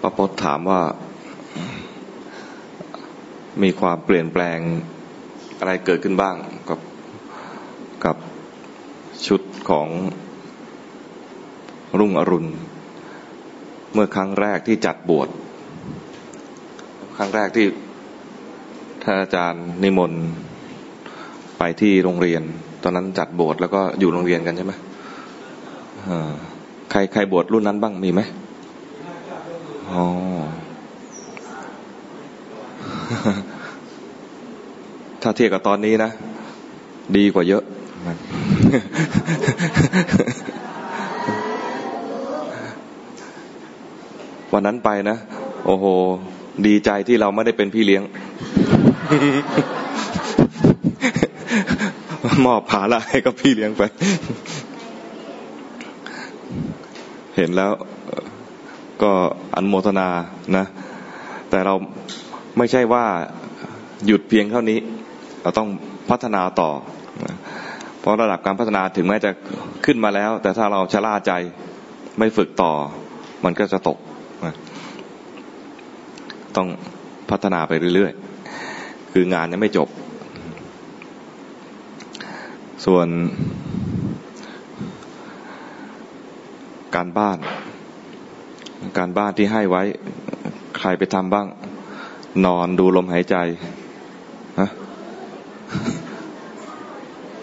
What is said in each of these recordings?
พระพจน์ถามว่ามีความเปลี่ยนแปลงอะไรเกิดขึ้นบ้างกับกับชุดของรุ่งอรุณ เมื่อครั้งแรกที่จัดบวชครั้งแรกที่ท่านอาจารย์นิมนต์ไปที่โรงเรียน ตอนนั้นจัดบวชแล้วก็อยู่โรงเรียนกันใช่ไหม ใครใครบวชรุ่นนั้นบ้างมีไหมอ๋อถ้าเทียบกับตอนนี้นะ ดีกว่าเยอะ วันนั้นไปนะ โอ้โห ดีใจที่เราไม่ได้เป็นพี่เลี้ยง มอบผาละให้กับพี่เลี้ยงไป ห็นแล้วก็อันโมทนานะ แต่เราไม่ใช่ว่าหยุดเพียงเท่านี้ เราต้องพัฒนาต่อ เพราะระดับการพัฒนาถึงแม้จะขึ้นมาแล้ว แต่ถ้าเราชะล่าใจไม่ฝึกต่อ มันก็จะตก ต้องพัฒนาไปเรื่อยๆ คืองานยังไม่จบ ส่วน การบ้าน การบ้านที่ให้ไว้ ใครไปทำบ้าง นอนดูลมหายใจฮะ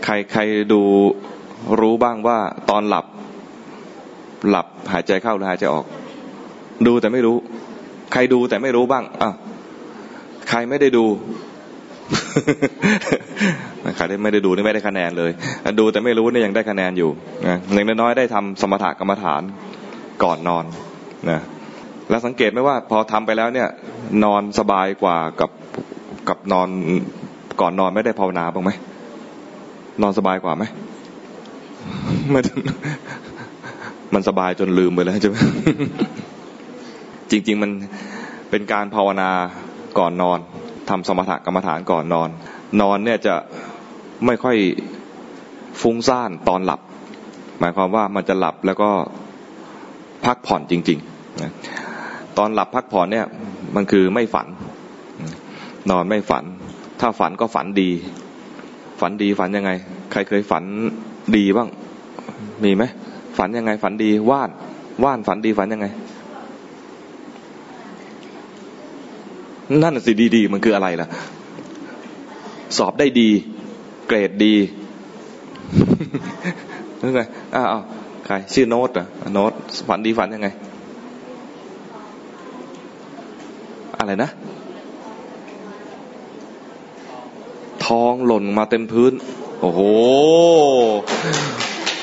ใครใครดูรู้บ้างว่าตอนหลับ หลับหายใจเข้าหรือหายใจออก ดูแต่ไม่รู้ ใครดูแต่ไม่รู้บ้างอะใครไม่ได้ดู ใครไม่ได้ดูนี่ไม่ได้คะแนนเลย ดูแต่ไม่รู้นี่ยังได้คะแนนอยู่นะหนึ่งน้อยได้ทำสมถกรรมฐานก่อนนอนนะแล้วสังเกตไหมว่าพอทำไปแล้วเนี่ย นอนสบายกว่ากับกับนอนก่อนนอนไม่ได้ภาวนาบ้างไหมนอนสบายกว่าไหมมันมันสบายจนลืมไปแล้วใช่ไหมจริง ๆ มันเป็นการภาวนาก่อนนอนทำสมถกรรมฐานก่อนนอน นอนเนี่ยจะไม่ค่อยฟุ้งซ่านตอนหลับ หมายความว่ามันจะหลับแล้วก็พักผ่อนจริงๆตอนหลับพักผ่อนเนี่ยมันคือไม่ฝัน นอนไม่ฝัน ถ้าฝันก็ฝันดี ฝันดีฝันยังไง ใครเคยฝันดีบ้าง มีไหมฝันยังไง ฝันดีว่านว่านฝันดีฝันยังไง นั่นสิดีๆ มันคืออะไรล่ะ สอบได้ดี เกรดดีนั่นไงอ้าวใครชื่อโน้ตอะโน้ตฝันดีฝันยังไง อะไรนะ ทองหล่นมาเต็มพื้น โอ้โห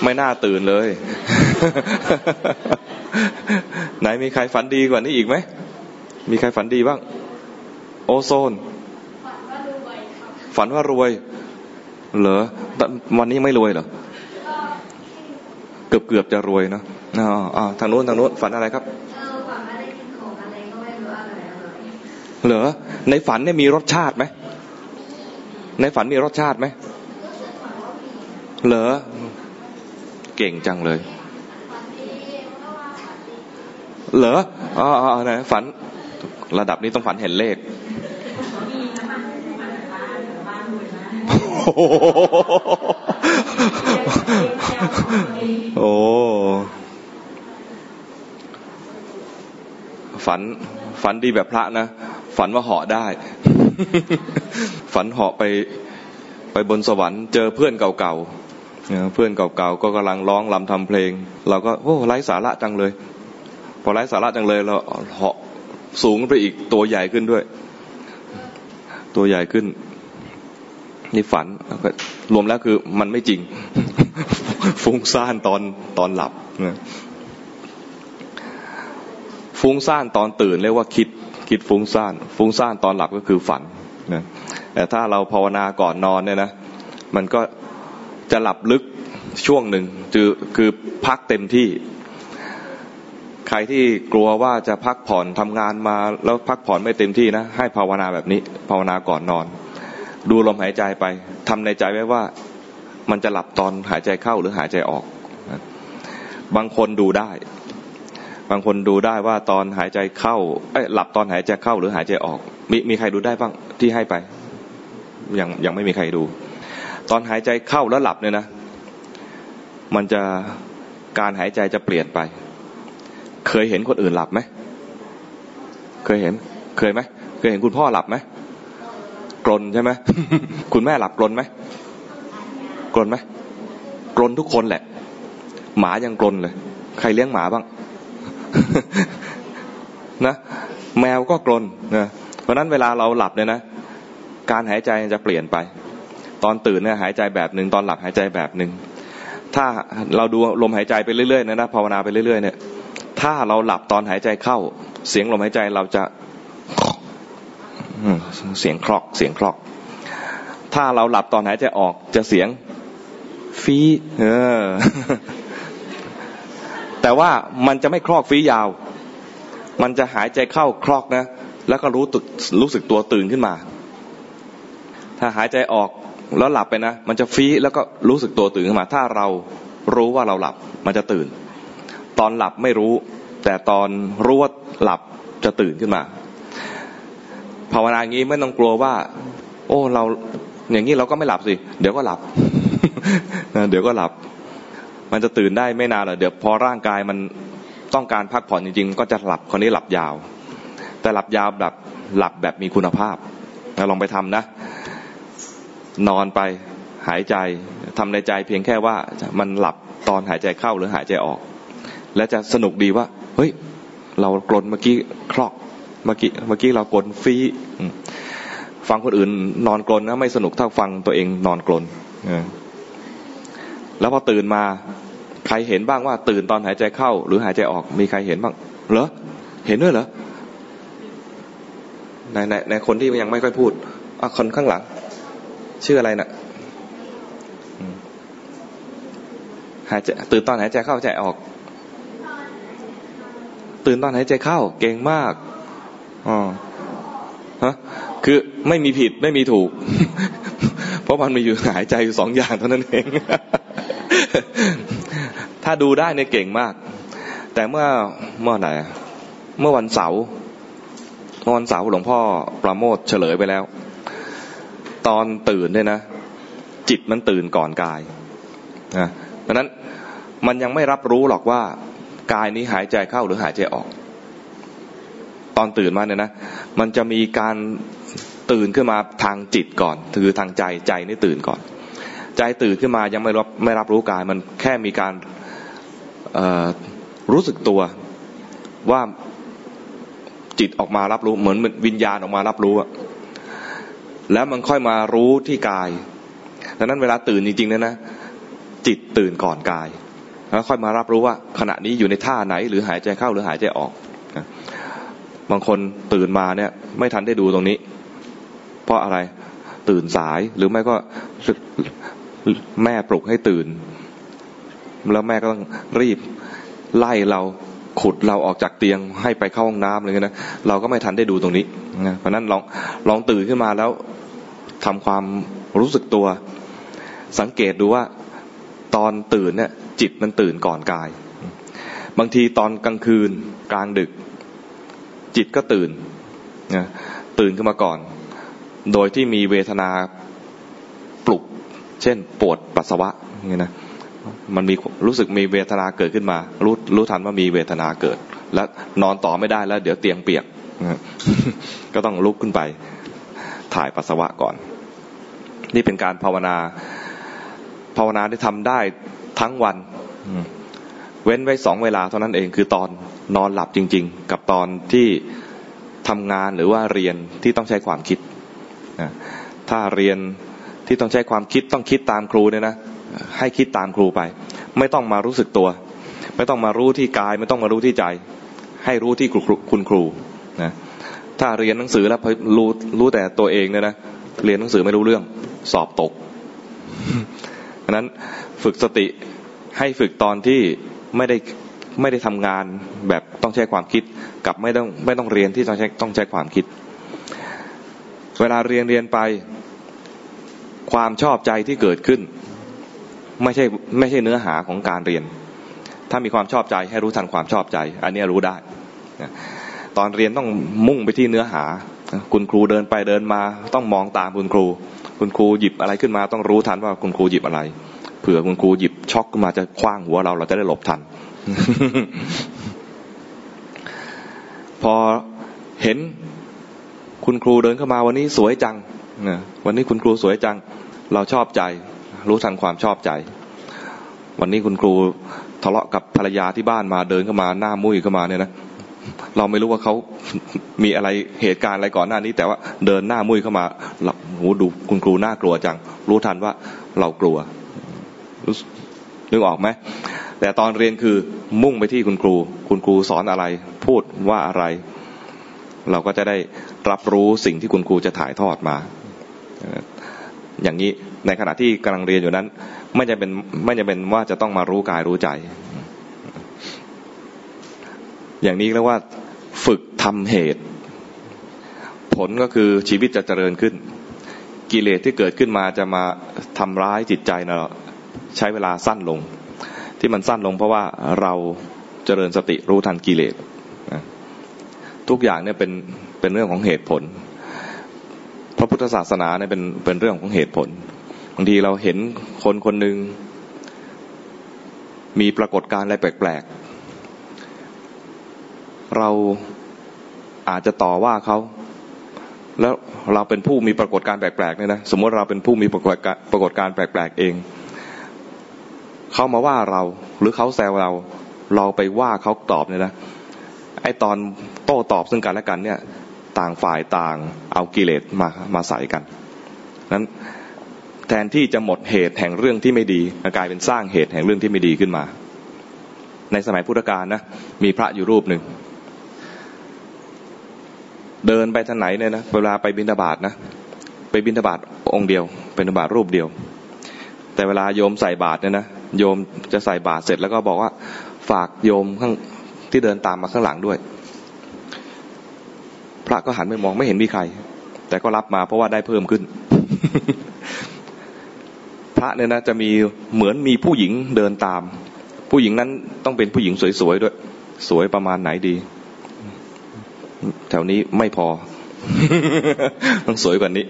ไม่น่าตื่นเลย ไหนมีใครฝันดีกว่านี้อีกไหม มีใครฝันดีบ้าง โอโซน ฝันว่ารวย เหรอวันนี้ไม่รวยเหรอเกือบเกือบจะรวยเนาะอ๋อทางโน้นทางโน้นฝันอะไรครับเหรอในฝันเนี่ยมีรสชาติไหมในฝันมีรสชาติไหมเหรอเก่งจังเลย เหรออ๋อไหนฝันระดับนี้ต้องฝันเห็นเลข โอ้ฝันฝันดีแบบพระนะ ฝันว่าเหาะได้ ฝันเหาะไปไปบนสวรรค์เจอเพื่อนเก่าๆเพื่อนเก่าๆก็กำลังร้องลำทำเพลง เราก็โอ้ไร้สาระจังเลย พอไร้สาระจังเลยเราเหาะสูงไปอีกตัวใหญ่ขึ้นด้วย ตัวใหญ่ขึ้น นี่ฝันรวมแล้วคือมันไม่จริง ฟุ้งซ่านตอนตอนหลับนะฟุ้งซ่านตอนตื่นเรียกว่าคิดคิดฟุ้งซ่าน ฟุ้งซ่านตอนหลับก็คือฝันนะแต่ถ้าเราภาวนาก่อนนอนเนี่ยนะมันก็จะหลับลึกช่วงหนึ่งคือคือพักเต็มที่ ใครที่กลัวว่าจะพักผ่อนทำงานมาแล้วพักผ่อนไม่เต็มที่นะให้ภาวนาแบบนี้ ภาวนาก่อนนอน ดูลมหายใจไปทำในใจไว้ว่า มันจะหลับตอนหายใจเข้าหรือหายใจออก บางคนดูได้ บางคนดูได้ว่าตอนหายใจเข้าเอ้หลับตอนหายใจเข้าหรือหายใจออก มีมีใครดูได้บ้างที่ให้ไป ยังยังไม่มีใครดู ตอนหายใจเข้าแล้วหลับเนี่ยนะ มันจะการหายใจจะเปลี่ยนไป เคยเห็นคนอื่นหลับไหม เคยเห็น เคยไหม เคยเห็นคุณพ่อหลับไหม กลนใช่ไหมคุณแม่หลับกลนไหมกลนไหมกลนทุกคนแหละ หมายังกลนเลย ใครเลี้ยงหมาบ้าง นะ แมวก็กลนนะเพราะนั้นเวลาเราหลับเนี่ยนะการหายใจจะเปลี่ยนไป ตอนตื่นเนี่ยหายใจแบบหนึ่งตอนหลับหายใจแบบหนึ่งถ้าเราดูลมหายใจไปเรื่อยๆนะนะภาวนาไปเรื่อยๆเนี่ย ถ้าเราหลับตอนหายใจเข้า เสียงลมหายใจเราจะ เสียงคลอก เสียงคลอก ถ้าเราหลับตอนหายใจออกจะเสียงฟีเออ แต่ว่ามันจะไม่คลอกฟียาว มันจะหายใจเข้าคลอกนะ แล้วก็รู้ตึกรู้สึกตัวตื่นขึ้นมา ถ้าหายใจออกแล้วหลับไปนะ มันจะฟีแล้วก็รู้สึกตัวตื่นขึ้นมา ถ้าเรารู้ว่าเราหลับ มันจะตื่น ตอนหลับไม่รู้ แต่ตอนรู้ว่าหลับจะตื่นขึ้นมา ภาวนาอย่างนี้ไม่ต้องกลัวว่า โอ้เราอย่างนี้เราก็ไม่หลับสิ เดี๋ยวก็หลับเดี๋ยวก็หลับ มันจะตื่นได้ไม่นานหรอกเดี๋ยวพอร่างกายมันต้องการพักผ่อนจริงๆ ก็จะหลับคนนี้หลับยาว แต่หลับยาวแบบหลับแบบมีคุณภาพลองไปทำนะ นอนไปหายใจทำในใจเพียงแค่ว่ามันหลับตอนหายใจเข้าหรือหายใจออก และจะสนุกดีว่า เฮ้ย เรากลนเมื่อกี้คลอก เมื่อกี้เมื่อกี้เรากลนฟีฟังคนอื่น นอนกลนนะไม่สนุกเท่าฟังตัวเองนอนกลนแล้วพอตื่นมาใครเห็นบ้างว่า ตื่นตอนหายใจเข้า หรือหายใจออกมีใครเห็นบ้างเหรอเห็นด้วยเหรอในในในคนที่ยังไม่ค่อยพูดอคนข้างหลัง ชื่ออะไรนะ่ะหายใจตื่นตอนหายใจเข้าใจออก ตื่นตอนหายใจเข้า เก่งมาก อ๋อฮะคือไม่มีผิดไม่มีถูก เพราะมันมีอยู่หายใจอยู่สองอย่างเท่านั้นเอง ถ้าดูได้เนี่ยเก่งมาก แต่เมื่อเมื่อไหนเมื่อวันเสาร์เมื่อวันเสาร์หลวงพ่อประโมทเฉลยไปแล้ว ตอนตื่นเนี่ยนะ จิตมันตื่นก่อนกายนะเพราะนั้นมันยังไม่รับรู้หรอกว่ากายนี้หายใจเข้าหรือหายใจออก ตอนตื่นมาเนี่ยนะมันจะมีการตื่นขึ้นมาทางจิตก่อนคือทางใจใจนี่ตื่นก่อน ใจตื่นขึ้นมายังไม่รับไม่รับรู้กาย มันแค่มีการรู้สึกตัวว่าจิตออกมารับรู้เหมือนวิญญาณออกมารับรู้อะแล้วมันค่อยมารู้ที่กายดังนั้นเวลาตื่นจริงๆเนี่ยนะจิตตื่นก่อนกาย แล้วค่อยมารับรู้ว่าขณะนี้อยู่ในท่าไหน หรือหายใจเข้าหรือหายใจออก บางคนตื่นมาเนี่ย ไม่ทันได้ดูตรงนี้ เพราะอะไรตื่นสายหรือไม่ก็แม่ปลุกให้ตื่น แล้วแม่ก็ต้องรีบไล่เราขุดเราออกจากเตียงให้ไปเข้าห้องน้ำอะไรเลยนะเราก็ไม่ทันได้ดูตรงนี้นะเพราะนั้นลองลองตื่นขึ้นมาแล้วทำความรู้สึกตัว สังเกตดูว่าตอนตื่นเนี่ยจิตมันตื่นก่อนกาย บางทีตอนกลางคืนกลางดึก จิตก็ตื่นนะตื่นขึ้นมาก่อน โดยที่มีเวทนาปลุก เช่นปวดปัสสาวะอย่างนี้นะมันมีรู้สึกมีเวทนาเกิดขึ้นมา รู้รู้ทันว่ามีเวทนาเกิด แล้วนอนต่อไม่ได้แล้ว เดี๋ยวเตียงเปียกก็ต้องลุกขึ้นไป ถ่ายปัสสาวะก่อน นี่เป็นการภาวนา ภาวนาที่ทำได้ทั้งวัน เว้นไว้สองเวลาเท่านั้นเองคือตอน นอนหลับจริง ๆ กับตอนที่ทำงานหรือว่าเรียนที่ต้องใช้ความคิดถ้าเรียนที่ต้องใช้ความคิดต้องคิดตามครูเนี่ยนะให้คิดตามครูไป ไม่ต้องมารู้สึกตัว ไม่ต้องมารู้ที่กาย ไม่ต้องมารู้ที่ใจ ให้รู้ที่คุณครูนะถ้าเรียนหนังสือแล้วรู้รู้แต่ตัวเองเนี่ยนะเรียนหนังสือไม่รู้เรื่องสอบตกฉะนั้นฝึกสติให้ฝึกตอนที่ไม่ได้ ไม่ได้ทำงานแบบต้องใช้ความคิด กับไม่ต้องไม่ต้องเรียนที่ต้องใช้ต้องใช้ความคิด เวลาเรียนเรียนไปความชอบใจที่เกิดขึ้น ไม่ใช่ไม่ใช่เนื้อหาของการเรียน ถ้ามีความชอบใจให้รู้ทันความชอบใจ อันนี้รู้ได้ตอนเรียนต้องมุ่งไปที่เนื้อหา คุณครูเดินไปเดินมา ต้องมองตามคุณครู คุณครูหยิบอะไรขึ้นมา ต้องรู้ทันว่าคุณครูหยิบอะไรเผื่อคุณครูหยิบช็อกขึ้นมาจะคว้างหัวเราเราจะได้หลบทัน พอเห็นคุณครูเดินเข้ามาวันนี้สวยจังนะวันนี้คุณครูสวยจัง เราชอบใจ รู้ทันความชอบใจ วันนี้คุณครูทะเลาะกับภรรยาที่บ้านมาเดินเข้ามาหน้ามุ้ยเข้ามาเนี่ยนะเราไม่รู้ว่าเขามีอะไรเหตุการณ์อะไรก่อนหน้านี้ แต่ว่าเดินหน้ามุ้ยเข้ามาหหูดูคุณครูน่ากลัวจัง รู้ทันว่าเรากลัวนึกออกไหม แต่ตอนเรียนคือมุ่งไปที่คุณครู คุณครูสอนอะไร พูดว่าอะไร เราก็จะได้รับรู้สิ่งที่คุณครูจะถ่ายทอดมา อย่างนี้ในขณะที่กำลังเรียนอยู่นั้น ไม่จะเป็นไม่จะเป็นว่าจะต้องมารู้กายรู้ใจ อย่างนี้เรียกว่าฝึกทำเหตุ ผลก็คือชีวิตจะเจริญขึ้น กิเลสที่เกิดขึ้นมาจะมาทำร้ายจิตใจเราใช้เวลาสั้นลง ที่มันสั้นลงเพราะว่าเราเจริญสติรู้ทันกิเลสทุกอย่างเนี่ยเป็นเป็นเรื่องของเหตุผล พระพุทธศาสนาเนี่ยเป็นเป็นเรื่องของเหตุผลบางทีเราเห็นคนคนหนึ่งมีปรากฏการณ์อะไรแปลกๆ เราอาจจะต่อว่าเขา แล้วเราเป็นผู้มีปรากฏการณ์แปลกๆเนี่ยนะ สมมติเราเป็นผู้มีปรากฏการปรากฏการณ์แปลกๆเอง เขามาว่าเรา หรือเขาแซวเรา เราไปว่าเขาตอบเนี่ยนะไอตอนโต้ตอบซึ่งกันและกันเนี่ย ต่างฝ่ายต่างเอากิเลสมามาใส่กันนั้นแทนที่จะหมดเหตุแห่งเรื่องที่ไม่ดีกลายเป็นสร้างเหตุแห่งเรื่องที่ไม่ดีขึ้นมา ในสมัยพุทธกาลนะมีพระอยู่รูปหนึ่ง เดินไปทางไหนเนี่ยนะเวลาไปบิณฑบาตนะไปบิณฑบาตองค์เดียว เป็นบิณฑบาตรูปเดียว แต่เวลาโยมใส่บาตรเนี่ยนะ โยมจะใส่บาตรเสร็จแล้วก็บอกว่าฝากโยมข้างที่เดินตามมาข้างหลังด้วย พระก็หันไปมองไม่เห็นมีใคร แต่ก็รับมาเพราะว่าได้เพิ่มขึ้น พระเนี่ยนะจะมีเหมือนมีผู้หญิงเดินตาม ผู้หญิงนั้นต้องเป็นผู้หญิงสวยๆด้วย สวยประมาณไหนดี แถวนี้ไม่พอ ต้องสวยกว่านี้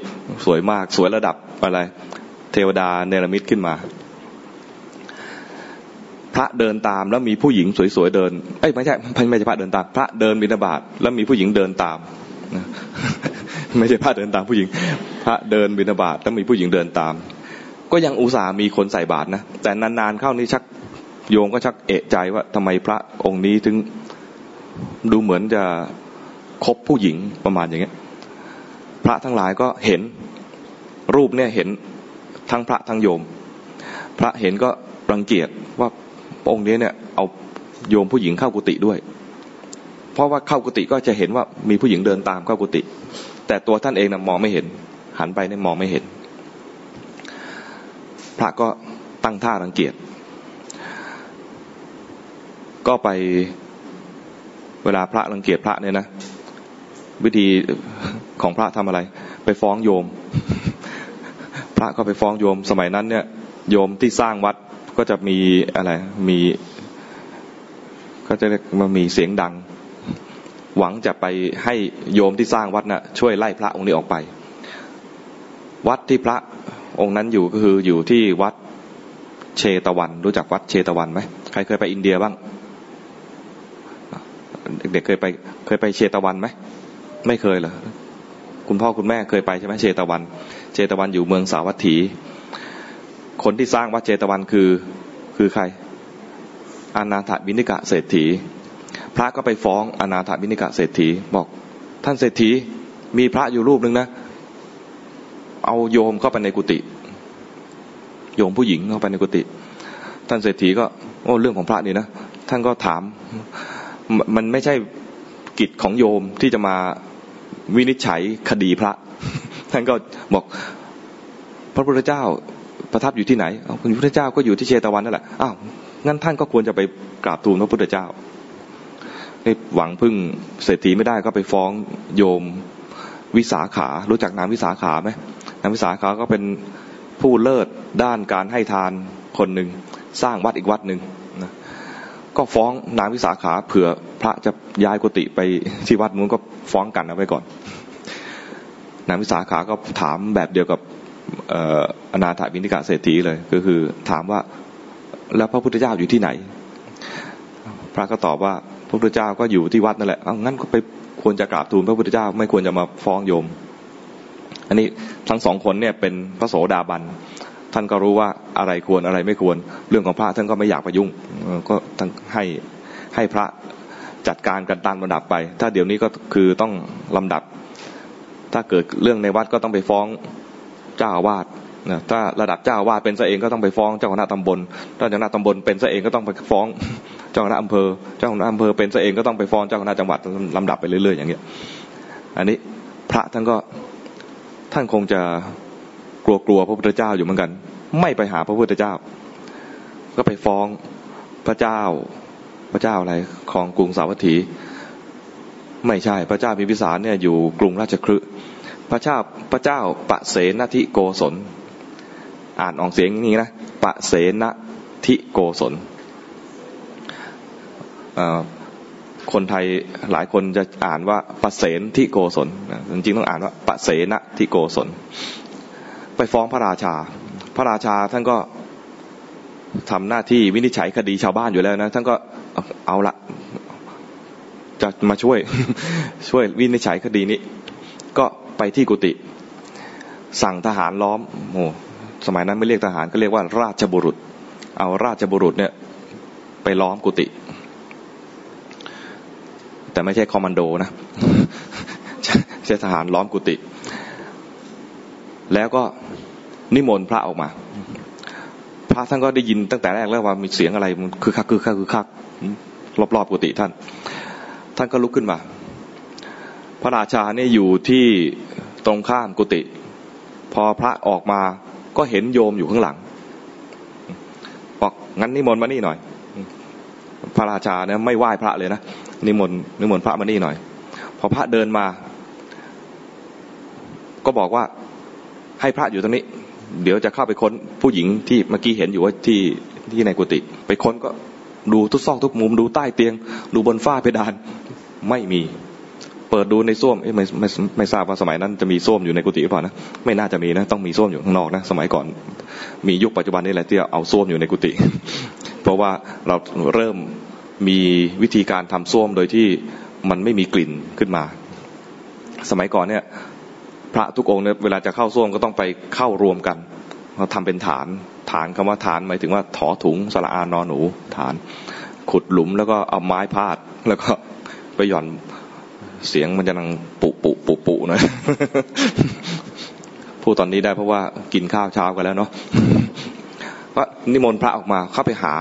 สวยมากสวยระดับอะไร เทวดาเนรมิตขึ้นมา พระเดินตามแล้วมีผู้หญิงสวยๆเดินเอ้ยไม่ใช่ไม่ใช่พระเดินตาม พระเดินบิณฑบาตแล้วมีผู้หญิงเดินตามไม่ใช่พระเดินตามผู้หญิง พระเดินบิณฑบาตแล้วมีผู้หญิงเดินตาม ก็ยังอุตส่าห์มีคนใส่บาตรนะแต่นานๆเข้านี่ชักโยงก็ชักเอะใจว่าทำไมพระองค์นี้ถึงดูเหมือนจะคบผู้หญิงประมาณอย่างเงี้ย พระทั้งหลายก็เห็นรูปเนี่ยเห็นทั้งพระทั้งโยม พระเห็นก็รังเกียจว่า องค์นี้เนี่ยเอาโยมผู้หญิงเข้ากุฏิด้วย เพราะว่าเข้ากุฏิก็จะเห็นว่ามีผู้หญิงเดินตามเข้ากุฏิแต่ตัวท่านเองนะมองไม่เห็น หันไปเนี่ยมองไม่เห็น พระก็ตั้งท่ารังเกียจก็ไปเวลาพระรังเกียจพระเนี่ยนะวิธีของพระทำอะไร ไปฟ้องโยม พระก็ไปฟ้องโยม สมัยนั้นเนี่ย โยมที่สร้างวัด ก็จะมีอะไรมีก็จะมามีเสียงดัง หวังจะไปให้โยมที่สร้างวัดนะ่ะช่วยไล่พระองค์นี้ออกไป วัดที่พระองค์นั้นอยู่ก็คืออยู่ที่วัดเชตวัน รู้จักวัดเชตวันไหมใครเคยไปอินเดียบ้าง เด็กๆเคยไปเคยไปเชตวันไหมไม่เคยเหรอคุณพ่อคุณแม่เคยไปใช่ไหมเชตวัน เชตวันอยู่เมืองสาวัตถี คนที่สร้างวัดเชตวันคือคือใคร อนาถบินิกะเศรษฐี พระก็ไปฟ้องอนาถบิณิกะเศรษฐีบอก ท่านเศรษฐีมีพระอยู่รูปหนึ่งนะ เอาโยมเข้าไปในกุฏิโยมผู้หญิงเข้าไปในกุฏิท่านเศรษฐีก็โอ้เรื่องของพระนี่นะท่านก็ถามมันไม่ใช่กิจของโยมที่จะมาวินิจฉัยคดีพระ ท่านก็บอกพระพุทธเจ้า ประทับอยู่ที่ไหนพระพุทธเจ้าก็อยู่ที่เชตวันนั่นแหละอ้าวงั้นท่านก็ควรจะไปกราบทูลพระพุทธเจ้าหวังพึ่งเศรษฐีไม่ได้ก็ไปฟ้องโยมวิสาขา รู้จักนามวิสาขาไหมนามวิสาขาก็เป็นผู้เลิศด้านการให้ทานคนหนึ่งสร้างวัดอีกวัดหนึ่งนะก็ฟ้องนางวิสาขาเผื่อพระจะย้ายกุฏิไปที่วัดนู้นก็ฟ้องกันเอาไว้ก่อนนางวิสาขาก็ถามแบบเดียวกับ อนาถาบินิกาเศรษฐีเลย ก็คือถามว่าแล้วพระพุทธเจ้าอยู่ที่ไหน พระก็ตอบว่าพระพุทธเจ้าก็อยู่ที่วัดนั่นแหละเอางั้นก็ไปควรจะกราบทูลพระพุทธเจ้าไม่ควรจะมาฟ้องโยม อันนี้ทั้งสองคนเนี่ยเป็นพระโสดาบันท่านก็รู้ว่าอะไรควรอะไรไม่ควร เรื่องของพระท่านก็ไม่อยากไปยุ่งก็ทั้งให้ให้พระจัดการกันตามลำดับไป ถ้าเดี๋ยวนี้ก็คือต้องลำดับ ถ้าเกิดเรื่องในวัดก็ต้องไปฟ้อง เจ้าอาวาสนะถ้าระดับเจ้าอาวาสเป็นซะเองก็ต้องไปฟ้องเจ้าคณะตำบลถ้าเจ้าคณะตำบลเป็นซะเองก็ต้องไปฟ้องเจ้าคณะอำเภอ เจ้าคณะอำเภอเป็นซะเองก็ต้องไปฟ้องเจ้าคณะจังหวัดลำดับไปเรื่อยๆอย่างเงี้ย อันนี้พระท่านก็ท่านคงจะกลัวกลัวพระพุทธเจ้าอยู่เหมือนกัน ไม่ไปหาพระพุทธเจ้า ก็ไปฟ้องพระเจ้าพระเจ้าอะไรของกรุงสาวัตถี ไม่ใช่พระเจ้าพิมพิสารเนี่ยอยู่กรุงราชคฤห์ พระเจ้าพระเจ้าปะเสนทิโกศล อ่านออกเสียงนี้นะปะเสนทิโกศลคนไทยหลายคนจะอ่านว่าปะเสนทิโกศลจริงๆต้องอ่านว่าปะเสนทิโกศล ไปฟ้องพระราชา พระราชาท่านก็ทำหน้าที่วินิจฉัยคดีชาวบ้านอยู่แล้วนะท่านก็เอาละจะมาช่วยช่วยวินิจฉัยคดีนี้ ไปที่กุฏิสั่งทหารล้อมโอ้สมัยนั้นไม่เรียกทหารก็เรียกว่าราชบุรุษ เอาราชบุรุษเนี่ยไปล้อมกุฏิแต่ไม่ใช่คอมมานโดนะใช่ทหารล้อมกุฏิแล้วก็นิมนต์พระออกมา พระท่านก็ได้ยินตั้งแต่แรกแล้วว่ามีเสียงอะไรมันคือคักคือคักคือคักรอบๆกุฏิท่าน ท่านก็ลุกขึ้นมา ระราชาเนี่ยอยู่ที่ตรงข้ามกุฏิพอพระออกมาก็เห็นโยมอยู่ข้างหลังบอกงั้นนิมนต์มานี่หน่อย พระราชาเนี่ยไม่ไหว้พระเลยนะนิมนต์นิมนต์พระมานี่หน่อย พอพระเดินมา ก็บอกว่าให้พระอยู่ตรงนี้ เดี๋ยวจะเข้าไปค้นผู้หญิงที่เมื่อกี้เห็นอยู่ว่าที่ที่ในกุฏิไปค้นก็ดูทุกซอกทุกมุมดูใต้เตียง ดูบนฝ้าเพดานไม่มี เปิดดูในส้วมไม่ไม่ไม่ทราบว่าสมัยนั้นจะมีส้วมอยู่ในกุฏิหรือเปล่านะไม่น่าจะมีนะต้องมีส้วมอยู่ข้างนอกนะสมัยก่อน มียุคปัจจุบันนี่แหละที่เอาส้วมอยู่ในกุฏิเพราะว่าเราเริ่มมีวิธีการทำส้วมโดยที่มันไม่มีกลิ่นขึ้นมา สมัยก่อนเนี่ย พระทุกองค์เนี่ยเวลาจะเข้าส้วมก็ต้องไปเข้ารวมกันเราทำเป็นฐาน ฐานคำว่าฐานหมายถึงว่าถอถุงสระอานอนหนูฐาน ขุดหลุมแล้วก็เอาไม้พาดแล้วก็ไปหย่อน เสียงมันจะนังปุปุปุปุนะพูดตอนนี้ได้เพราะว่ากินข้าวเช้ากันแล้วเนาะก็นิมนต์พระออกมาเข้าไปหา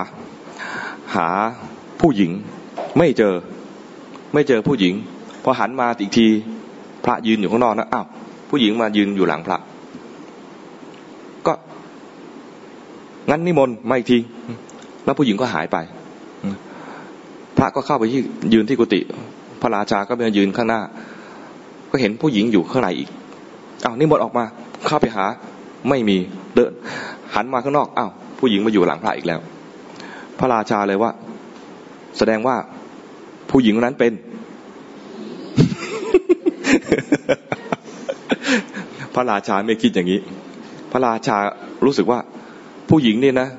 หาผู้หญิง ไม่เจอ ไม่เจอผู้หญิงพอหันมาอีกที พระยืนอยู่ข้างนอกนะอ้าวผู้หญิงมายืนอยู่หลังพระ ก็ งั้นนิมนต์มาอีกที แล้วผู้หญิงก็หายไป พระก็เข้าไปที่ยืนที่กุฏิ พระราชาก็ไปยืนข้างหน้า ก็เห็นผู้หญิงอยู่ข้างในอีกอ้าวนิมนต์ออกมาเข้าไปหาไม่มีเดินหันมาข้างนอกอ้าวผู้หญิงมาอยู่หลังพระอีกแล้ว พระราชาเลยว่า แสดงว่าผู้หญิงนั้นเป็น พระราชาไม่คิดอย่างนี้ พระราชารู้สึกว่า ผู้หญิงนี่นะ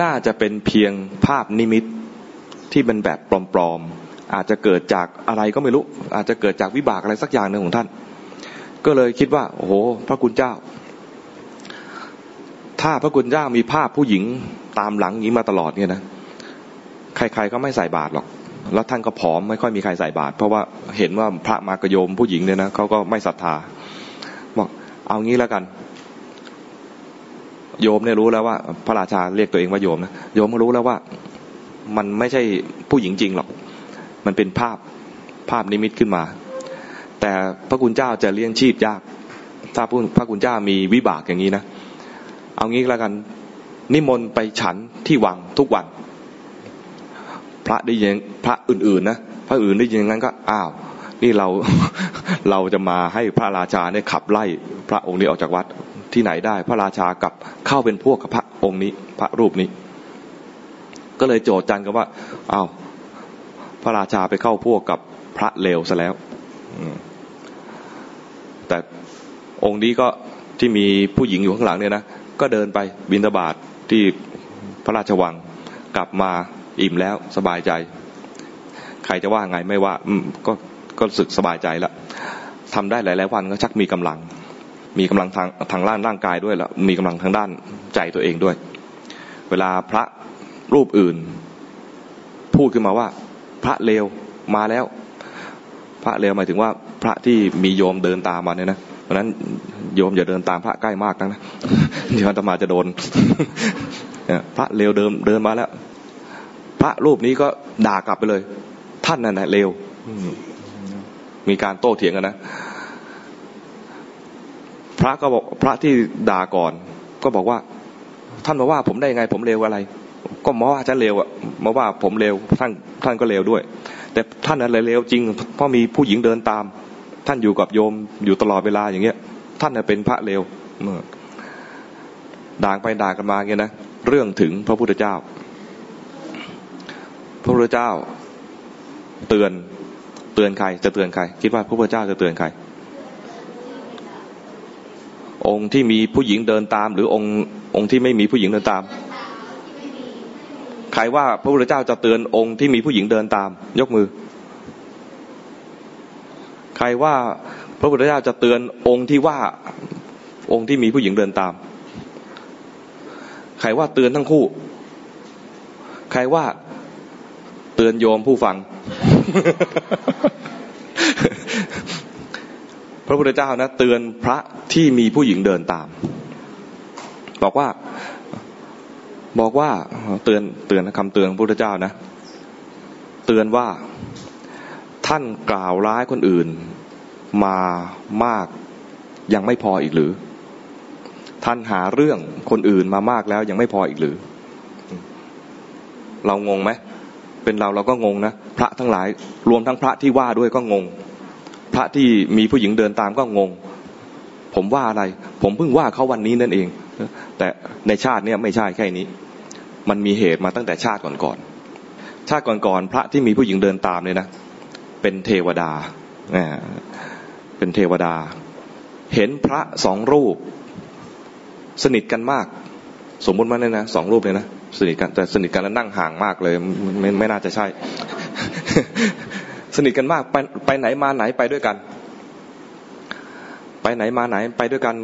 น่าจะเป็นเพียงภาพนิมิตที่เป็นแบบปลอมๆ อาจจะเกิดจากอะไรก็ไม่รู้ อาจจะเกิดจากวิบากอะไรสักอย่างหนึ่งของท่าน ก็เลยคิดว่า โอ้โห พระคุณเจ้า ถ้าพระคุณเจ้ามีภาพผู้หญิงตามหลังนี้มาตลอดเนี่ยนะใครๆก็ไม่ใส่บาตรหรอก แล้วท่านก็ผอมไม่ค่อยมีใครใส่บาตรเพราะว่าเห็นว่าพระมากระโยมผู้หญิงเนี่ยนะเขาก็ไม่ศรัทธาบอกเอางี้แล้วกัน โยมเนี่ยรู้แล้วว่า พระราชาเรียกตัวเองว่าโยมนะโยมก็รู้แล้วว่า มันไม่ใช่ผู้หญิงจริงหรอก มันเป็นภาพภาพนิมิตขึ้นมา แต่พระคุณเจ้าจะเลี้ยงชีพยาก ถ้าพระคุณเจ้ามีวิบากอย่างนี้นะ เอางี้แล้วกันนิมนต์ไปฉันที่วังทุกวัน พระได้ยินพระอื่นๆนะพระอื่นได้ยินงั้นก็อ้าว นี่เราเราจะมาให้พระราชาเนี่ยขับไล่พระองค์นี้ออกจากวัดที่ไหนได้ พระราชากับเข้าเป็นพวกกับพระองค์นี้ พระรูปนี้ ก็เลยโจทย์จันกันว่าอ้าว ระราชาไปเข้าพวกกับพระเลวซะแล้วแต่องค์นี้ก็ที่มีผู้หญิงอยู่ข้างหลังเนี่ยนะก็เดินไปบินตบาทที่พระราชวังกลับมาอิ่มแล้วสบายใจ ใครจะว่าไงไม่ว่า อืมก็ก็สึกสบายใจล้วทำได้หลายๆวันก็ชักมีกำลัง มีกำลังทางทางด้านร่างกายด้วยแล้วมีกำลังทางด้านใจตัวเองด้วย เวลาพระรูปอื่น พูดขึ้นมาว่า พระเลวมาแล้ว พระเลวหมายถึงว่า พระที่มีโยมเดินตามมาเนี่ยนะเพราะนั้นโยมอย่าเดินตามพระใกล้มากนะเดี๋ยวอาตมาจะโดนพระเลวเดิมเดินมาแล้ว พระรูปนี้ก็ด่ากลับไปเลย ท่านนั่นแหละเลวมีการโต้เถียงกันนะพระก็บอกพระที่ด่าก่อน ก็บอกว่า ท่านมาว่าผมได้ยังไงผมเลวอะไร ก็มาว่าจะเลวอะมาว่าผมเลวท่านท่านก็เลวด้วย แต่ท่านอะไรเลวจริง เพราะมีผู้หญิงเดินตาม ท่านอยู่กับโยมอยู่ตลอดเวลาอย่างเงี้ย ท่านเป็นพระเลวด่างไปด่ากันมาเงี้ยนะเรื่องถึงพระพุทธเจ้า พระพุทธเจ้า เตือนเตือนใคร จะเตือนใคร คิดว่าพระพุทธเจ้าจะเตือนใคร องค์ที่มีผู้หญิงเดินตาม หรือองค์องค์ที่ไม่มีผู้หญิงเดินตาม ใครว่าพระพุทธเจ้าจะเตือนองค์ที่มีผู้หญิงเดินตาม ยกมือ ใครว่าพระพุทธเจ้าจะเตือนองค์ที่ว่าองค์ที่มีผู้หญิงเดินตาม ใครว่าเตือนทั้งคู่ ใครว่าเตือนโยมผู้ฟัง พระพุทธเจ้านะ เตือนพระที่มีผู้หญิงเดินตาม บอกว่า บอกว่าเตือนเตือนคำเตือนพระพุทธเจ้านะ เตือนว่าท่านกล่าวร้ายคนอื่น มามากยังไม่พออีกหรือ ท่านหาเรื่องคนอื่นมามากแล้วยังไม่พออีกหรือ เรางงไหมเป็นเราเราก็งงนะพระทั้งหลายรวมทั้งพระที่ว่าด้วยก็งง พระที่มีผู้หญิงเดินตามก็งง ผมว่าอะไร ผมเพิ่งว่าเขาวันนี้นั่นเอง แต่ในชาติเนี้ยไม่ใช่แค่นี้ มันมีเหตุมาตั้งแต่ชาติก่อนๆชาติก่อนๆพระที่มีผู้หญิงเดินตามเนี่ยนะ เป็นเทวดาเป็นเทวดา เห็นพระสองรูป สนิทกันมาก สมมติว่าเนี่ยนะสองรูปเลยนะสนิทกันแต่สนิทกันแล้วนั่งห่างมากเลยไม่ไม่น่าจะใช่ สนิทกันมากไปไปไหนมาไหนไปด้วยกัน ไปไหนมาไหนไปด้วยกัน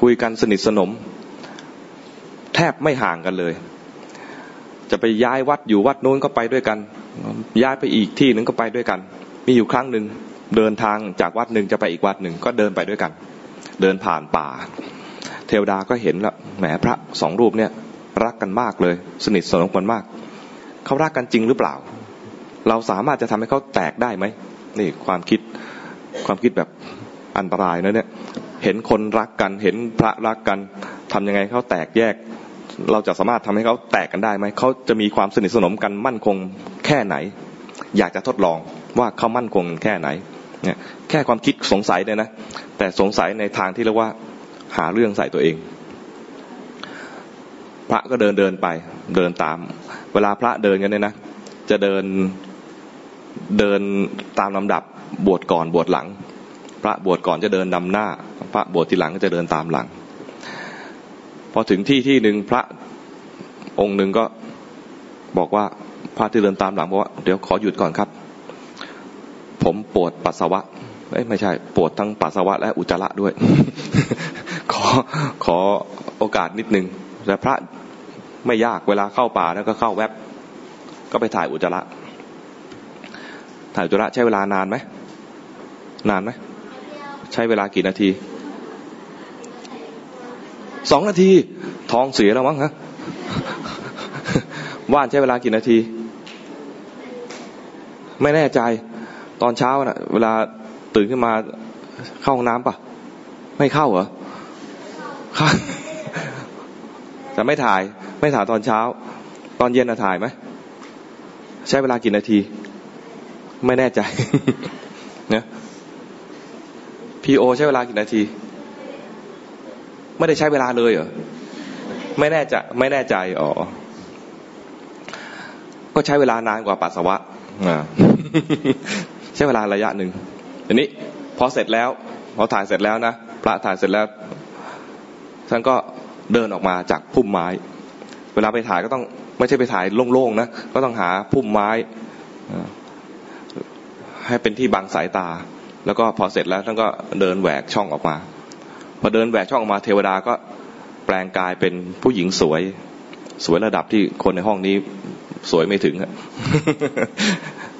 คุยกันสนิทสนม แทบไม่ห่างกันเลย จะไปย้ายวัดอยู่วัดนู้นก็ไปด้วยกัน ย้ายไปอีกที่หนึ่งก็ไปด้วยกัน มีอยู่ครั้งหนึ่งเดินทางจากวัดหนึ่งจะไปอีกวัดหนึ่งก็เดินไปด้วยกัน เดินผ่านป่า เทวดาก็เห็นล้วแหมพระสองรูปเนี่ยรักกันมากเลย สนิทสนมกันมาก เขารักกันจริงหรือเปล่า เราสามารถจะทำให้เขาแตกได้ไหมนี่ความคิดความคิดแบบอันตรายนะเนี่ยเห็นคนรักกันเห็นพระรักกันทำยังไงเขาแตกแยก เราจะสามารถทำให้เขาแตกกันได้ไหมเขาจะมีความสนิทสนมกันมั่นคงแค่ไหน อยากจะทดลองว่าเขามั่นคงแค่ไหนเนี่ยแค่ความคิดสงสัยเนี่ยนะ แต่สงสัยในทางที่เรียกว่าหาเรื่องใส่ตัวเอง พระก็เดินเดินไปเดินตาม เวลาพระเดินกันเนี่ยนะ จะเดินเดินตามลำดับบวชก่อนบวชหลัง พระบวชก่อนจะเดินนำหน้า พระบวชทีหลังก็จะเดินตามหลัง พอถึงที่ที่หนึ่งพระองค์หนึ่งก็บอกว่าพระที่เดินตามหลังบอกว่าเดี๋ยวขอหยุดก่อนครับ ผมปวดปัสสาวะเอ้ไม่ใช่ ปวดทั้งปัสสาวะและอุจจาระด้วย ขอขอโอกาสนิดนึงแต่พระไม่ยากเวลาเข้าป่าแล้วก็เข้าแวบ ก็ไปถ่ายอุจจาระ ถ่ายอุจจาระใช้เวลานานไหมนานไหมใช้เวลากี่นาที สองนาที ท้องเสียแล้วมั้งฮะว่านใช้เวลากี่นาที ไม่แน่ใจ ตอนเช้านะ่ะ เวลาตื่นขึ้นมาเข้าห้องน้ำปะไม่เข้าเหรอข้าแต่ไม่ถ่าย ไม่ถ่ายตอนเช้า ตอนเย็นอะถ่ายไหมใช้เวลากี่นาที ไม่แน่ใจเนี่ยพีโอใช้เวลากี่นาที ไม่ได้ใช้เวลาเลยเหรอไม่แน่ใจไม่แน่ใจอ๋อก็ใช้เวลานานกว่าปัสสาวะใช้เวลาระยะหนึ่งอันนี้พอเสร็จแล้วพอถ่ายเสร็จแล้วนะพระถ่ายเสร็จแล้วท่านก็เดินออกมาจากพุ่มไม้ เวลาไปถ่ายก็ต้องไม่ใช่ไปถ่ายโล่งๆนะก็ต้องหาพุ่มไม้ให้เป็นที่บังสายตา แล้วก็พอเสร็จแล้วท่านก็เดินแหวกช่องออกมา พอเดินแหวกช่องออกมาเทวดาก็แปลงกายเป็นผู้หญิงสวย สวยระดับที่คนในห้องนี้สวยไม่ถึง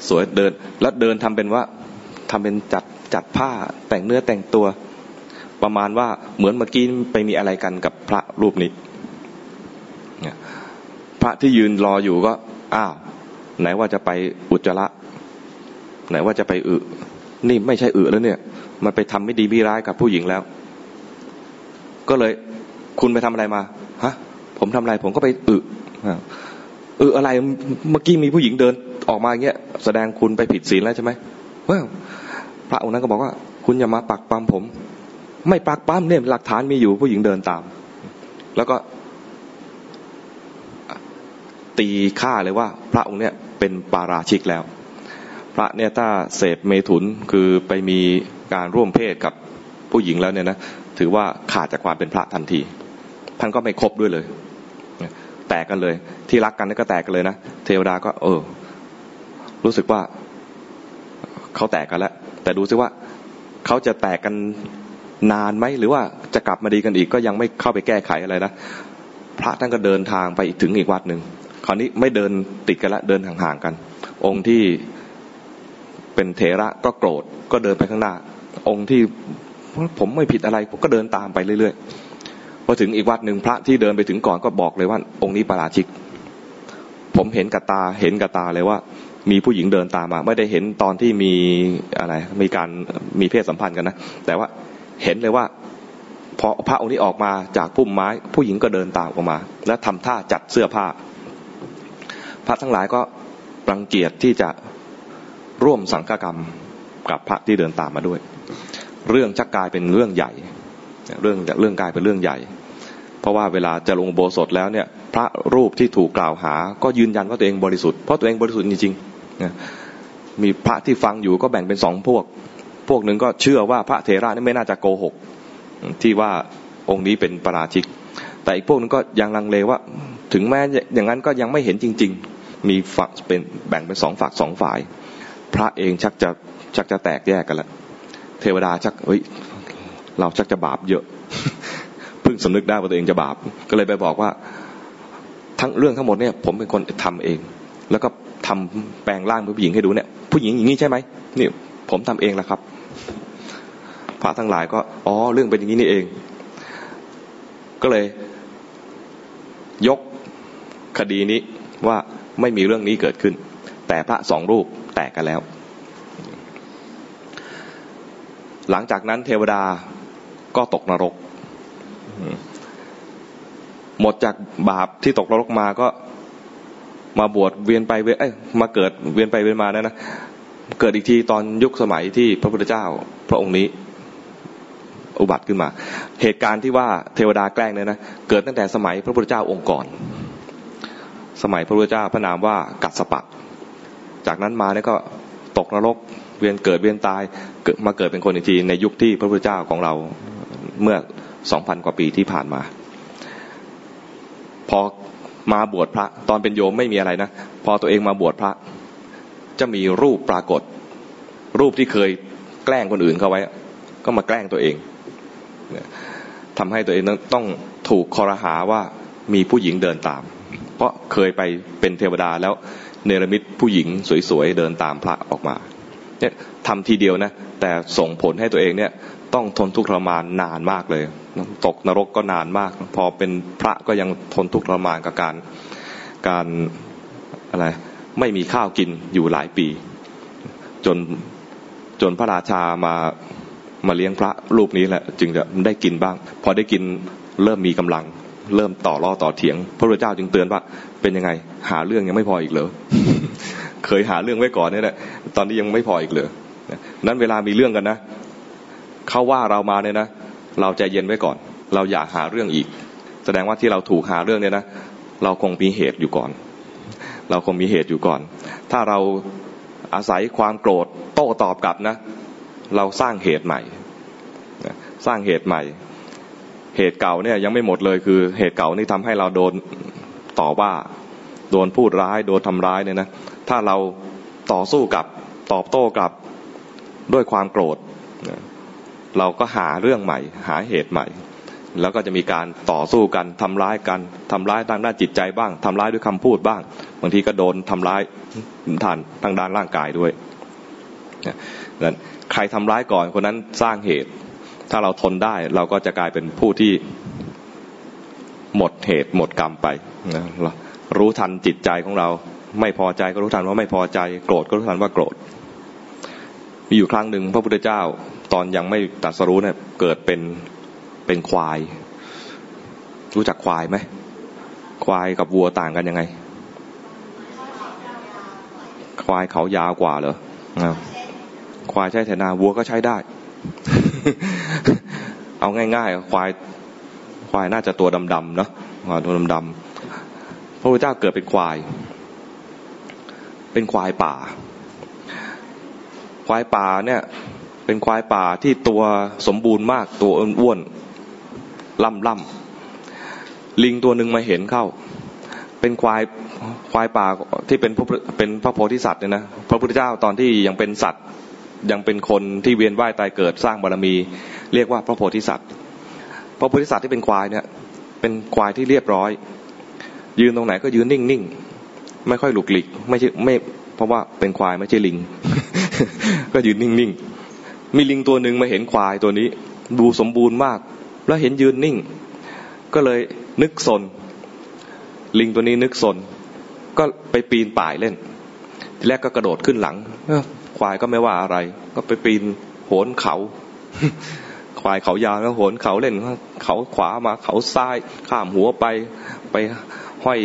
สวยเดิน แล้วเดินทำเป็นว่าทำเป็นจัดจัดผ้าแต่งเนื้อแต่งตัว ประมาณว่าเหมือนเมื่อกี้ไปมีอะไรกันกับพระรูปนี้พระที่ยืนรออยู่ก็อ้าวไหนว่าจะไปอุจจาระ ไหนว่าจะไปอึ นี่ไม่ใช่อึแล้วเนี่ย มันไปทำไม่ดีไม่ร้ายกับผู้หญิงแล้ว ก็เลยคุณไปทำอะไรมาฮะผมทำอะไรผมก็ไปอึอึอะไรเมื่อกี้มีผู้หญิงเดินออกมาอย่างเงี้ยแสดงคุณไปผิดศีลแล้วใช่ไหมว่าพระองค์นั้นก็บอกว่า คุณอย่ามาปักปั๊มผม ไม่ปักปั๊มเนี่ยหลักฐานมีอยู่ผู้หญิงเดินตาม แล้วก็ ตีค่าเลยว่า พระองค์เนี่ยเป็นปาราชิกแล้ว พระเนี่ยถ้าเสพเมถุนคือไปมีการร่วมเพศกับผู้หญิงแล้วเนี่ยนะ ถือว่าขาดจากความเป็นพระทันที ท่านก็ไม่ครบด้วยเลย แตกกันเลย ที่รักกันนี่ก็แตกกันเลยนะ เทวดาก็ เออ รู้สึกว่าเขาแตกกันแล้ว แต่ดูซิว่าเขาจะแตกกันนานไหมหรือว่าจะกลับมาดีกันอีกก็ยังไม่เข้าไปแก้ไขอะไรนะพระท่านก็เดินทางไปถึงอีกวัดหนึ่งคราวนี้ไม่เดินติดกันละเดินห่างๆกัน องค์ที่เป็นเถระก็โกรธก็เดินไปข้างหน้า องค์ที่ ผมไม่ผิดอะไรผมก็เดินตามไปเรื่อยๆพอถึงอีกวัดหนึ่งพระที่เดินไปถึงก่อนก็บอกเลยว่า องค์นี้ประราชิก ผมเห็นกับตาเห็นกับตาเลยว่า มีผู้หญิงเดินตามมา ไม่ได้เห็นตอนที่มีอะไร มีการมีเพศสัมพันธ์กันนะแต่ว่าเห็นเลยว่าพอพระองค์นี้ออกมาจากพุ่มไม้ ผู้หญิงก็เดินตามออกมา แล้วทำท่าจัดเสื้อผ้า พระทั้งหลายก็รังเกียจที่จะร่วมสังฆกรรมกับพระที่เดินตามมาด้วย เรื่องชักกลายเป็นเรื่องใหญ่ เรื่องเรื่องกลายเป็นเรื่องใหญ่ เพราะว่าเวลาจะลงโบสถแล้วเนี่ย พระรูปที่ถูกกล่าวหา ก็ยืนยันว่าตัวเองบริสุทธิ์ เพราะตัวเองบริสุทธิ์จริงนะมีพระที่ฟังอยู่ก็แบ่งเป็นสองพวก พวกหนึ่งก็เชื่อว่าพระเถระนี่ไม่น่าจะโกหก ที่ว่าองค์นี้เป็นประราชิก แต่อีกพวกนึงก็ยังลังเลว่า ถึงแม้อย่างนั้นก็ยังไม่เห็นจริง ๆ มีฝักเป็นแบ่งเป็นสองฝักสองฝ่าย พระเองชักจะชักจะแตกแยกกันละ เทวดาชักเฮ้ยเราชักจะบาปเยอะเพิ่งสำนึกได้ว่าตัวเองจะบาป ก็เลยไปบอกว่า ทั้งเรื่องทั้งหมดเนี่ยผมเป็นคนทำเอง แล้วก็ทำแปลงร่างผู้หญิงให้ดูเนี่ย ผู้หญิงอย่างนี้ใช่ไหมนี่ผมทำเองแหละครับพระทั้งหลายก็อ๋อเรื่องเป็นอย่างนี้นี่เอง ก็เลย ยกคดีนี้ว่าไม่มีเรื่องนี้เกิดขึ้น แต่พระสองรูปแตกกันแล้ว หลังจากนั้นเทวดาก็ตกนรก หมดจากบาปที่ตกนรกมาก็มาบวชเวียนไปเวียนมาเกิดเวียนไปเวียนมานะนะเกิดอีกทีตอนยุคสมัยที่พระพุทธเจ้าพระองค์นี้ อุบัติขึ้นมา เหตุการณ์ที่ว่าเทวดาแกล้งเนี่ยนะเกิดตั้งแต่สมัยพระพุทธเจ้าองค์ก่อน สมัยพระพุทธเจ้าพระนามว่ากัสสปะ จากนั้นมาเนี่ยก็ตกนรก เวียนเกิดเวียนตายมาเกิดเป็นคนอีกทีในยุคที่พระพุทธเจ้าของเราเมื่อสองพันกว่าปีที่ผ่านมา พอมาบวชพระตอนเป็นโยมไม่มีอะไรนะ พอตัวเองมาบวชพระ จะมีรูปปรากฏ รูปที่เคยแกล้งคนอื่นเขาไว้ ก็มาแกล้งตัวเองทำให้ตัวเองต้องถูกคอรหาว่ามีผู้หญิงเดินตาม เพราะเคยไปเป็นเทวดาแล้วเนรมิตผู้หญิงสวยๆเดินตามพระออกมา เนี่ยทำทีเดียวนะแต่ส่งผลให้ตัวเองเนี่ยต้องทนทุกข์ทรมานนานมากเลย ตกนรกก็นานมาก พอเป็นพระก็ยังทนทุกข์ทรมานกับการการอะไรไม่มีข้าวกินอยู่หลายปี จนจนพระราชามามาเลี้ยงพระรูปนี้แหละ จึงจะได้กินบ้าง พอได้กินเริ่มมีกำลัง เริ่มต่อล่อต่อเถียง พระพุทธเจ้าจึงเตือนว่าเป็นยังไง หาเรื่องยังไม่พออีกเหรอ เคยหาเรื่องไว้ก่อนนี่แหละตอนนี้ยังไม่พออีกเหรอนั้นเวลามีเรื่องกันนะเขาว่าเรามาเนี่ยนะเราใจเย็นไว้ก่อน เราอย่าหาเรื่องอีก แสดงว่าที่เราถูกหาเรื่องเนี่ยนะเราคงมีเหตุอยู่ก่อน เราคงมีเหตุอยู่ก่อน ถ้าเราอาศัยความโกรธโต้ตอบกลับนะ เราสร้างเหตุใหม่สร้างเหตุใหม่ เหตุเก่าเนี่ยยังไม่หมดเลยคือ เหตุเก่านี่ทำให้เราโดนต่อว่า โดนพูดร้าย โดนทำร้ายเนี่ยนะ ถ้าเราต่อสู้กับตอบโต้กับด้วยความโกรธ เราก็หาเรื่องใหม่ หาเหตุใหม่ แล้วก็จะมีการต่อสู้กันทำร้ายกันทำร้ายทางด้านจิตใจบ้างทำร้ายด้วยคำพูดบ้าง บางทีก็โดนทำร้ายทานทางด้านร่างกายด้วยนั้นใครทำร้ายก่อนคนนั้นสร้างเหตุ ถ้าเราทนได้เราก็จะกลายเป็นผู้ที่หมดเหตุหมดกรรมไปนะรู้ทันจิตใจของเรา ไม่พอใจก็รู้ทันว่าไม่พอใจ โกรธก็รู้ทันว่าโกรธ มีอยู่ครั้งหนึ่งพระพุทธเจ้าตอนยังไม่ตัดสรู้เนี่ยเกิดเป็นเป็นควาย รู้จักควายไหมควายกับวัวต่างกันยังไง ควายเขายาวกว่าเหรอควายใช้ไถนาวัวก็ใช้ได้ เอาง่ายๆควายควายน่าจะตัวดำๆเนาะตัวดำๆพระพุทธเจ้าเกิดเป็นควาย เป็นควายป่า ควายป่าเนี่ยเป็นควายป่าที่ตัวสมบูรณ์มากตัวอ้วนๆล่ำล่ำลิงตัวหนึ่งมาเห็นเข้า เป็นควายควายป่าที่เป็นเป็นพระโพธิสัตว์เนี่ยนะพระพุทธเจ้าตอนที่ยังเป็นสัตว์ยังเป็นคนที่เวียนว่ายตายเกิดสร้างบารมี เรียกว่าพระโพธิสัตว์ พระโพธิสัตว์ที่เป็นควายเนี่ยเป็นควายที่เรียบร้อย ยืนตรงไหนก็ยืนนิ่งนิ่ง ไม่ค่อยหลุกหลีกไม่ใช่ไม่ เพราะว่าเป็นควายไม่ใช่ลิง ก็ยืนนิ่งนิ่งมีลิงตัวหนึ่งมาเห็นควายตัวนี้ ดูสมบูรณ์มาก แล้วเห็นยืนนิ่ง ก็เลยนึกสน ลิงตัวนี้นึกสน ก็ไปปีนป่ายเล่น ทีแรกก็กระโดดขึ้นหลังควายก็ไม่ว่าอะไร ก็ไปปีนโหนเขาควายเขายาวแล้วโหนเขาเล่นเขาขวามาเขาซ้าย ข้ามหัวไป ไปห้อย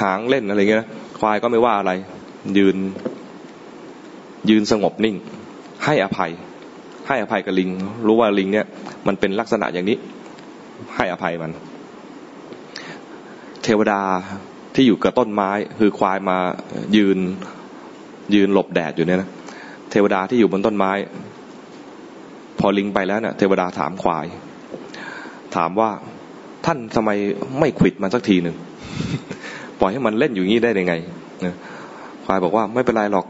หางเล่นอะไรเงี้ย ควายก็ไม่ว่าอะไร ยืนยืนสงบนิ่ง ให้อภัย ให้อภัยกับลิง รู้ว่าลิงเนี่ยมันเป็นลักษณะอย่างนี้ ให้อภัยมัน เทวดาที่อยู่กับต้นไม้ คือควายมายืนยืนหลบแดดอยู่เนี่ยนะเทวดาที่อยู่บนต้นไม้ พอลิงไปแล้วเนะ่ยเทวดาถามควาย ถามว่าท่านทำไมไม่ขิดมันสักทีหนึ่ง ปล่อยให้มันเล่นอยู่งี้ได้ยังไงควายบอกว่าไม่เป็นไรหรอก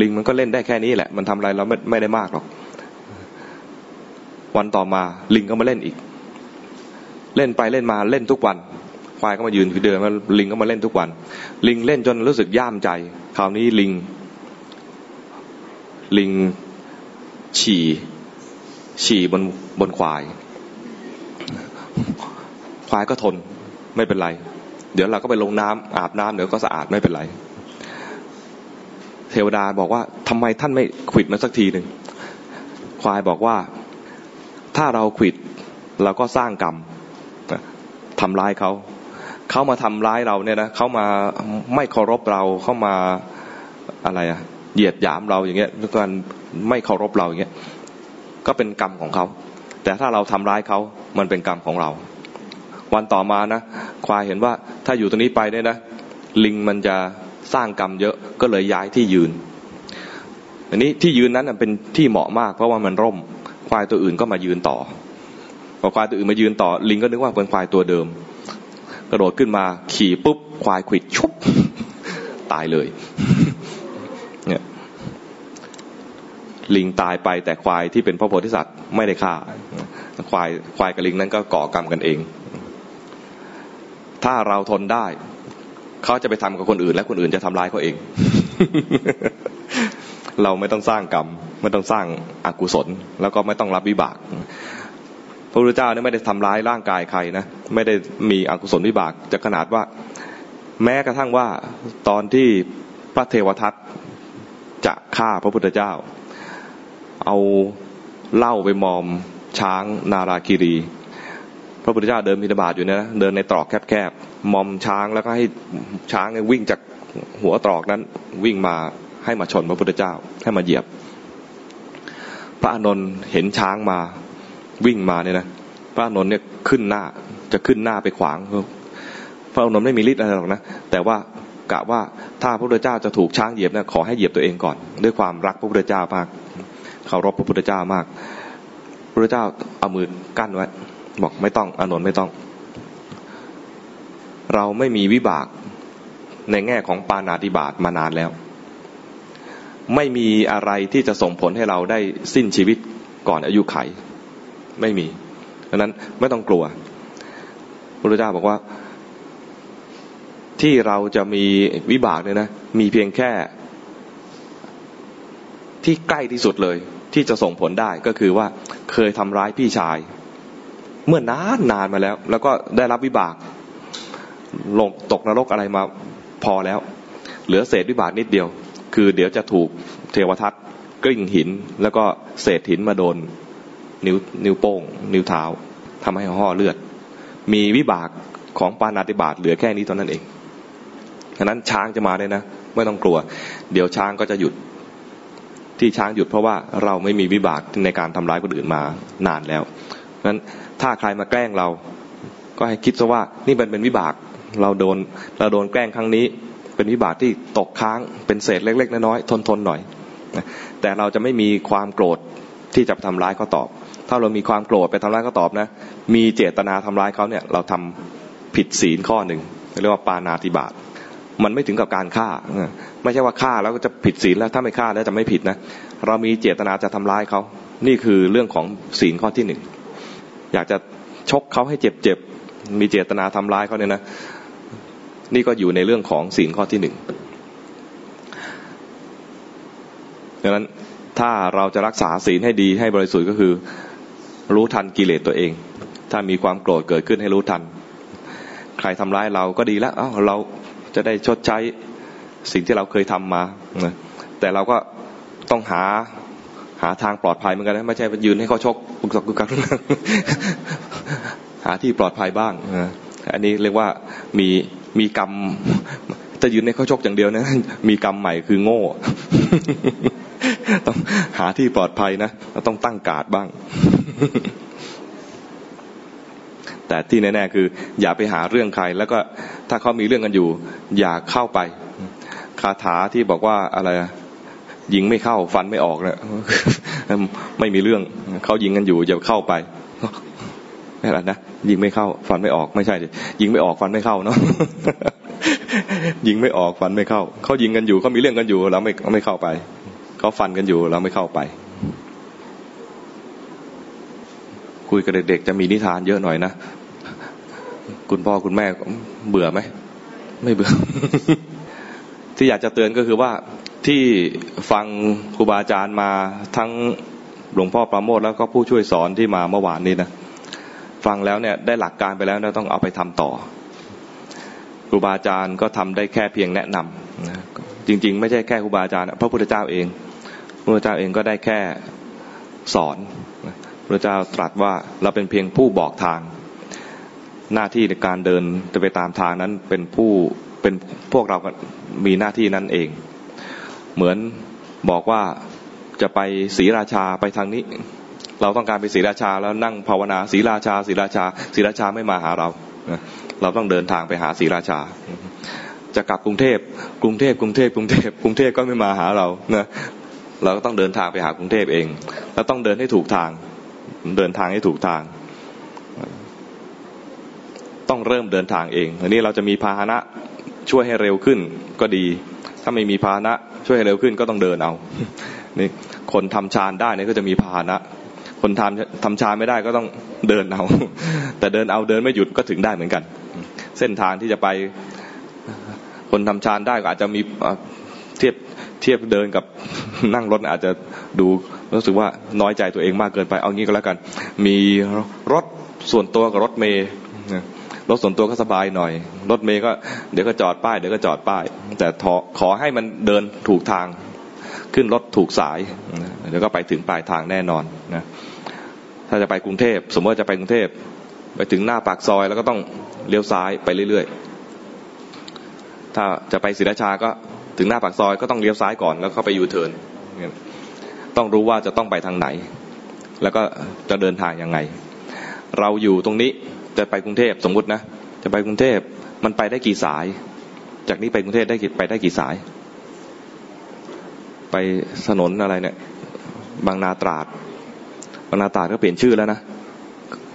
ลิงมันก็เล่นได้แค่นี้แหละ มันทำอะไรเราไม่ไม่ได้มากหรอก วันต่อมาลิงก็มาเล่นอีก เล่นไปเล่นมาเล่นทุกวัน ควายก็มายืนคือเดิมมาลิงก็มาเล่นทุกวัน ลิงเล่นจนรู้สึกย่ามใจ คราวนี้ลิง ลิงฉี่ ฉี่บนบนควาย ควายก็ทนไม่เป็นไร เดี๋ยวเราก็ไปลงน้ำอาบน้ำเดี๋ยวก็สะอาดไม่เป็นไร เทวดาบอกว่าทำไมท่านไม่ขิดมันสักทีหนึ่งควายบอกว่าถ้าเราขิดเราก็สร้างกรรมทำร้ายเขาเขามาทำร้ายเราเนี่ยนะเขามาไม่เคารพเราเขามาอะไรอะเหยียดหยามเราอย่างเงี้ยด้วยการไม่เคารพเราอย่างเงี้ยก็เป็นกรรมของเขาแต่ถ้าเราทำร้ายเขามันเป็นกรรมของเรา วันต่อมานะควายเห็นว่าถ้าอยู่ตรงนี้ไปเนี่ยนะ ลิงมันจะสร้างกรรมเยอะก็เลยย้ายที่ยืน อันนี้ที่ยืนนั้นเป็นที่เหมาะมากเพราะว่ามันร่ม ควายตัวอื่นก็มายืนต่อพอควายตัวอื่นมายืนต่อ ลิงก็นึกว่าเป็นควายตัวเดิม กระโดดขึ้นมาขี่ปุ๊บ ควายขิดชุบตายเลยลิงตายไปแต่ควายที่เป็นพระโพธิสัตว์ไม่ได้ฆ่า ควายควายกับลิงนั้นก็ก่อกรรมกันเอง ถ้าเราทนได้ เขาจะไปทำกับคนอื่น และคนอื่นจะทำร้ายเขาเอง เราไม่ต้องสร้างกรรม ไม่ต้องสร้างอกุศล แล้วก็ไม่ต้องรับวิบาก พระพุทธเจ้าเนี่ยไม่ได้ทำร้ายร่างกายใครนะ ไม่ได้มีอกุศลวิบาก จะขนาดว่า แม้กระทั่งว่าตอนที่พระเทวทัตจะฆ่าพระพุทธเจ้า เอาเหล้าไปมอมช้างนาราคิรี ระพุทธเจ้าเดินพิธบาตอยู่นะเดินในตรอกแคบๆมอมช้างแล้วก็ให้ช้างวิ่งจากหัวตรอกนั้นวิ่งมาให้มาชนพระพุทธเจ้าให้มาเหยียบ พระอานนท์เห็นช้างมาวิ่งมาเนี่ยนะพระอานนท์เนี่ยขึ้นหน้าจะขึ้นหน้าไปขวาง พระอานนท์ไม่มีฤทธิ์อะไรหรอกนะแต่ว่ากะว่าถ้าพระพุทธเจ้าจะถูกช้างเหยียบนะขอให้เหยียบตัวเองก่อน ด้วยความรักพระพุทธเจ้ามากเคารพพระพุทธเจ้ามากพระพุทธเจ้าเอามือกั้นไว้ บอกไม่ต้องอนนท์ไม่ต้อง เราไม่มีวิบากในแง่ของปานาติบาตมานานแล้ว ไม่มีอะไรที่จะส่งผลให้เราได้สิ้นชีวิตก่อนอายุไข ไม่มีดังนั้นไม่ต้องกลัวพระพุทธเจ้าบอกว่า ที่เราจะมีวิบากเนี่ยนะ มีเพียงแค่ ที่ใกล้ที่สุดเลย ที่จะส่งผลได้ก็คือว่าเคยทำร้ายพี่ชาย เมื่อนานนานมาแล้ว แล้วก็ได้รับวิบาก ลงตกนรกอะไรมาพอแล้ว เหลือเศษวิบากนิดเดียว คือเดี๋ยวจะถูกเทวทัตกลิ้งหิน แล้วก็เศษหินมาโดน นิ้วนิ้วโป้ง นิ้วเท้าทำให้ห่อเลือด มีวิบากของปานาติบาตเหลือแค่นี้เท่านั้นเองฉะนั้นช้างจะมาเลยนะไม่ต้องกลัว เดี๋ยวช้างก็จะหยุดที่ช้างหยุดเพราะว่าเราไม่มีวิบากในการทำร้ายคนอื่นมานานแล้ว นั้นถ้าใครมาแกล้งเรา ก็ให้คิดซะว่านี่มันเป็นวิบากเราโดนเราโดนแกล้งครั้งนี้ เป็นวิบากที่ตกค้างเป็นเศษเล็ก ๆ น้อยๆทนๆหน่อยแต่เราจะไม่มีความโกรธที่จะทำร้ายเขาตอบ ถ้าเรามีความโกรธไปทำร้ายเขาตอบนะ มีเจตนาทำร้ายเขาเนี่ย เราทำผิดศีลข้อหนึ่งเรียกว่าปานาติบาตมันไม่ถึงกับการฆ่า ไม่ใช่ว่าฆ่าแล้วก็จะผิดศีลแล้วถ้าไม่ฆ่าแล้วจะไม่ผิดนะ เรามีเจตนาจะทำร้ายเขา นี่คือเรื่องของศีลข้อที่หนึ่ง อยากจะชกเขาให้เจ็บๆมีเจตนาทำร้ายเขาเนี่ยนะ นี่ก็อยู่ในเรื่องของศีลข้อที่หนึ่งดังนั้นถ้าเราจะรักษาศีลให้ดีให้บริสุทธิ์ก็คือ รู้ทันกิเลสตัวเอง ถ้ามีความโกรธเกิดขึ้นให้รู้ทัน ใครทำร้ายเราก็ดีแล้วเเราจะได้ชดใช้สิ่งที่เราเคยทำมาแต่เราก็ต้องหา หาทางปลอดภัยเหมือนกันนะไม่ใช่ไปยืนให้เขาชกกุกกักกุกกักหาที่ปลอดภัยบ้างอันนี้เรียกว่ามีมีกรรมจะยืนในเขาชกอย่างเดียวนะ มีกรรมใหม่คือโง่ ต้องหาที่ปลอดภัยนะเราต้องตั้งกาดบ้าง แต่ที่แน่ๆคือ อย่าไปหาเรื่องใคร แล้วก็ถ้าเขามีเรื่องกันอยู่ อย่าเข้าไป คาถาที่บอกว่าอะไร ยิงไม่เข้าฟันไม่ออกเนะไม่มีเรื่องเขายิงกันอยู่อย่าเข้าไปไม่ไรนะยิงไม่เข้า ฟันไม่ออกไม่ใช่ยิงไม่ออกฟันไม่เข้าเนาะยิงไม่ออกฟันไม่เข้าเขายิงกันอยู่เขามีเรื่องกันอยู่เราไม่ไม่เข้าไปเขาฟันกันอยู่เราไม่เข้าไป คุยกับเด็กๆจะมีนิทานเยอะหน่อยนะคุณพ่อคุณแม่เบื่อไหมไม่เบื่อที่อยากจะเตือนก็คือว่า ที่ฟังครูบาอาจารย์มาทั้งหลวงพ่อประโมทแล้วก็ผู้ช่วยสอนที่มาเมื่อวานนี้นะฟังแล้วเนี่ยได้หลักการไปแล้วเราต้องเอาไปทำต่อครูบาอาจารย์ก็ทำได้แค่เพียงแนะนำนะจริง ๆ ไม่ใช่แค่ครูบาอาจารย์พระพุทธเจ้าเองพระพุทธเจ้าเองก็ได้แค่สอนพระเจ้าตรัสว่าเราเป็นเพียงผู้บอกทาง หน้าที่ในการเดินจะไปตามทางนั้นเป็นผู้เป็นพวกเรามีหน้าที่นั้นเอง เหมือนบอกว่าจะไปศรีราชาไปทางนี้ เราต้องการไปศรีราชาแล้วนั่งภาวนาศรีราชาศรีราชาศรีราชาไม่มาหาเรา เราต้องเดินทางไปหาศรีราชา จะกลับกรุงเทพกรุงเทพกรุงเทพกรุงเทพกรุงเทพก็ไม่มาหาเรานะเราก็ต้องเดินทางไปหากรุงเทพเอง แล้วต้องเดินให้ถูกทาง เดินทางให้ถูกทาง ต้องเริ่มเดินทางเองอันนี้เราจะมีพาหนะช่วยให้เร็วขึ้นก็ดี ถ้าไม่มีพาหนะ ช่วยให้เร็วขึ้นก็ต้องเดินเอา นี่คนทำฌานได้เนี่ยก็จะมีพาหนะ คนทำทำชาไม่ได้ก็ต้องเดินเอา แต่เดินเอาเดินไม่หยุดก็ถึงได้เหมือนกัน เส้นทางที่จะไป คนทำชานได้ก็อาจจะมีเทียบเทียบเดินกับนั่งรถอาจจะดูรู้สึกว่าน้อยใจตัวเองมากเกินไป เอางี้ก็แล้วกัน มีรถส่วนตัวกับรถเมย์ รถส่วนตัวก็สบายหน่อย รถเมย์ก็เดี๋ยวก็จอดป้ายเดี๋ยวก็จอดป้าย แต่ขอให้มันเดินถูกทาง ขึ้นรถถูกสาย เดี๋ยวก็ไปถึงปลายทางแน่นอนนะถ้าจะไปกรุงเทพ สมมติจะไปกรุงเทพ ไปถึงหน้าปากซอยแล้วก็ต้องเลี้ยวซ้ายไปเรื่อยๆ ถ้าจะไปศรีราชาก็ถึงหน้าปากซอยก็ต้องเลี้ยวซ้ายก่อนแล้วเข้าไปยูเทิร์นต้องรู้ว่าจะต้องไปทางไหน แล้วก็จะเดินทางยังไง เราอยู่ตรงนี้ จะไปกรุงเทพสมมตินะจะไปกรุงเทพมันไปได้กี่สาย จากนี้ไปกรุงเทพได้ไปได้กี่สาย ไปถนนอะไรเนี่ย บางนาตราด บางนาตราดก็เปลี่ยนชื่อแล้วนะ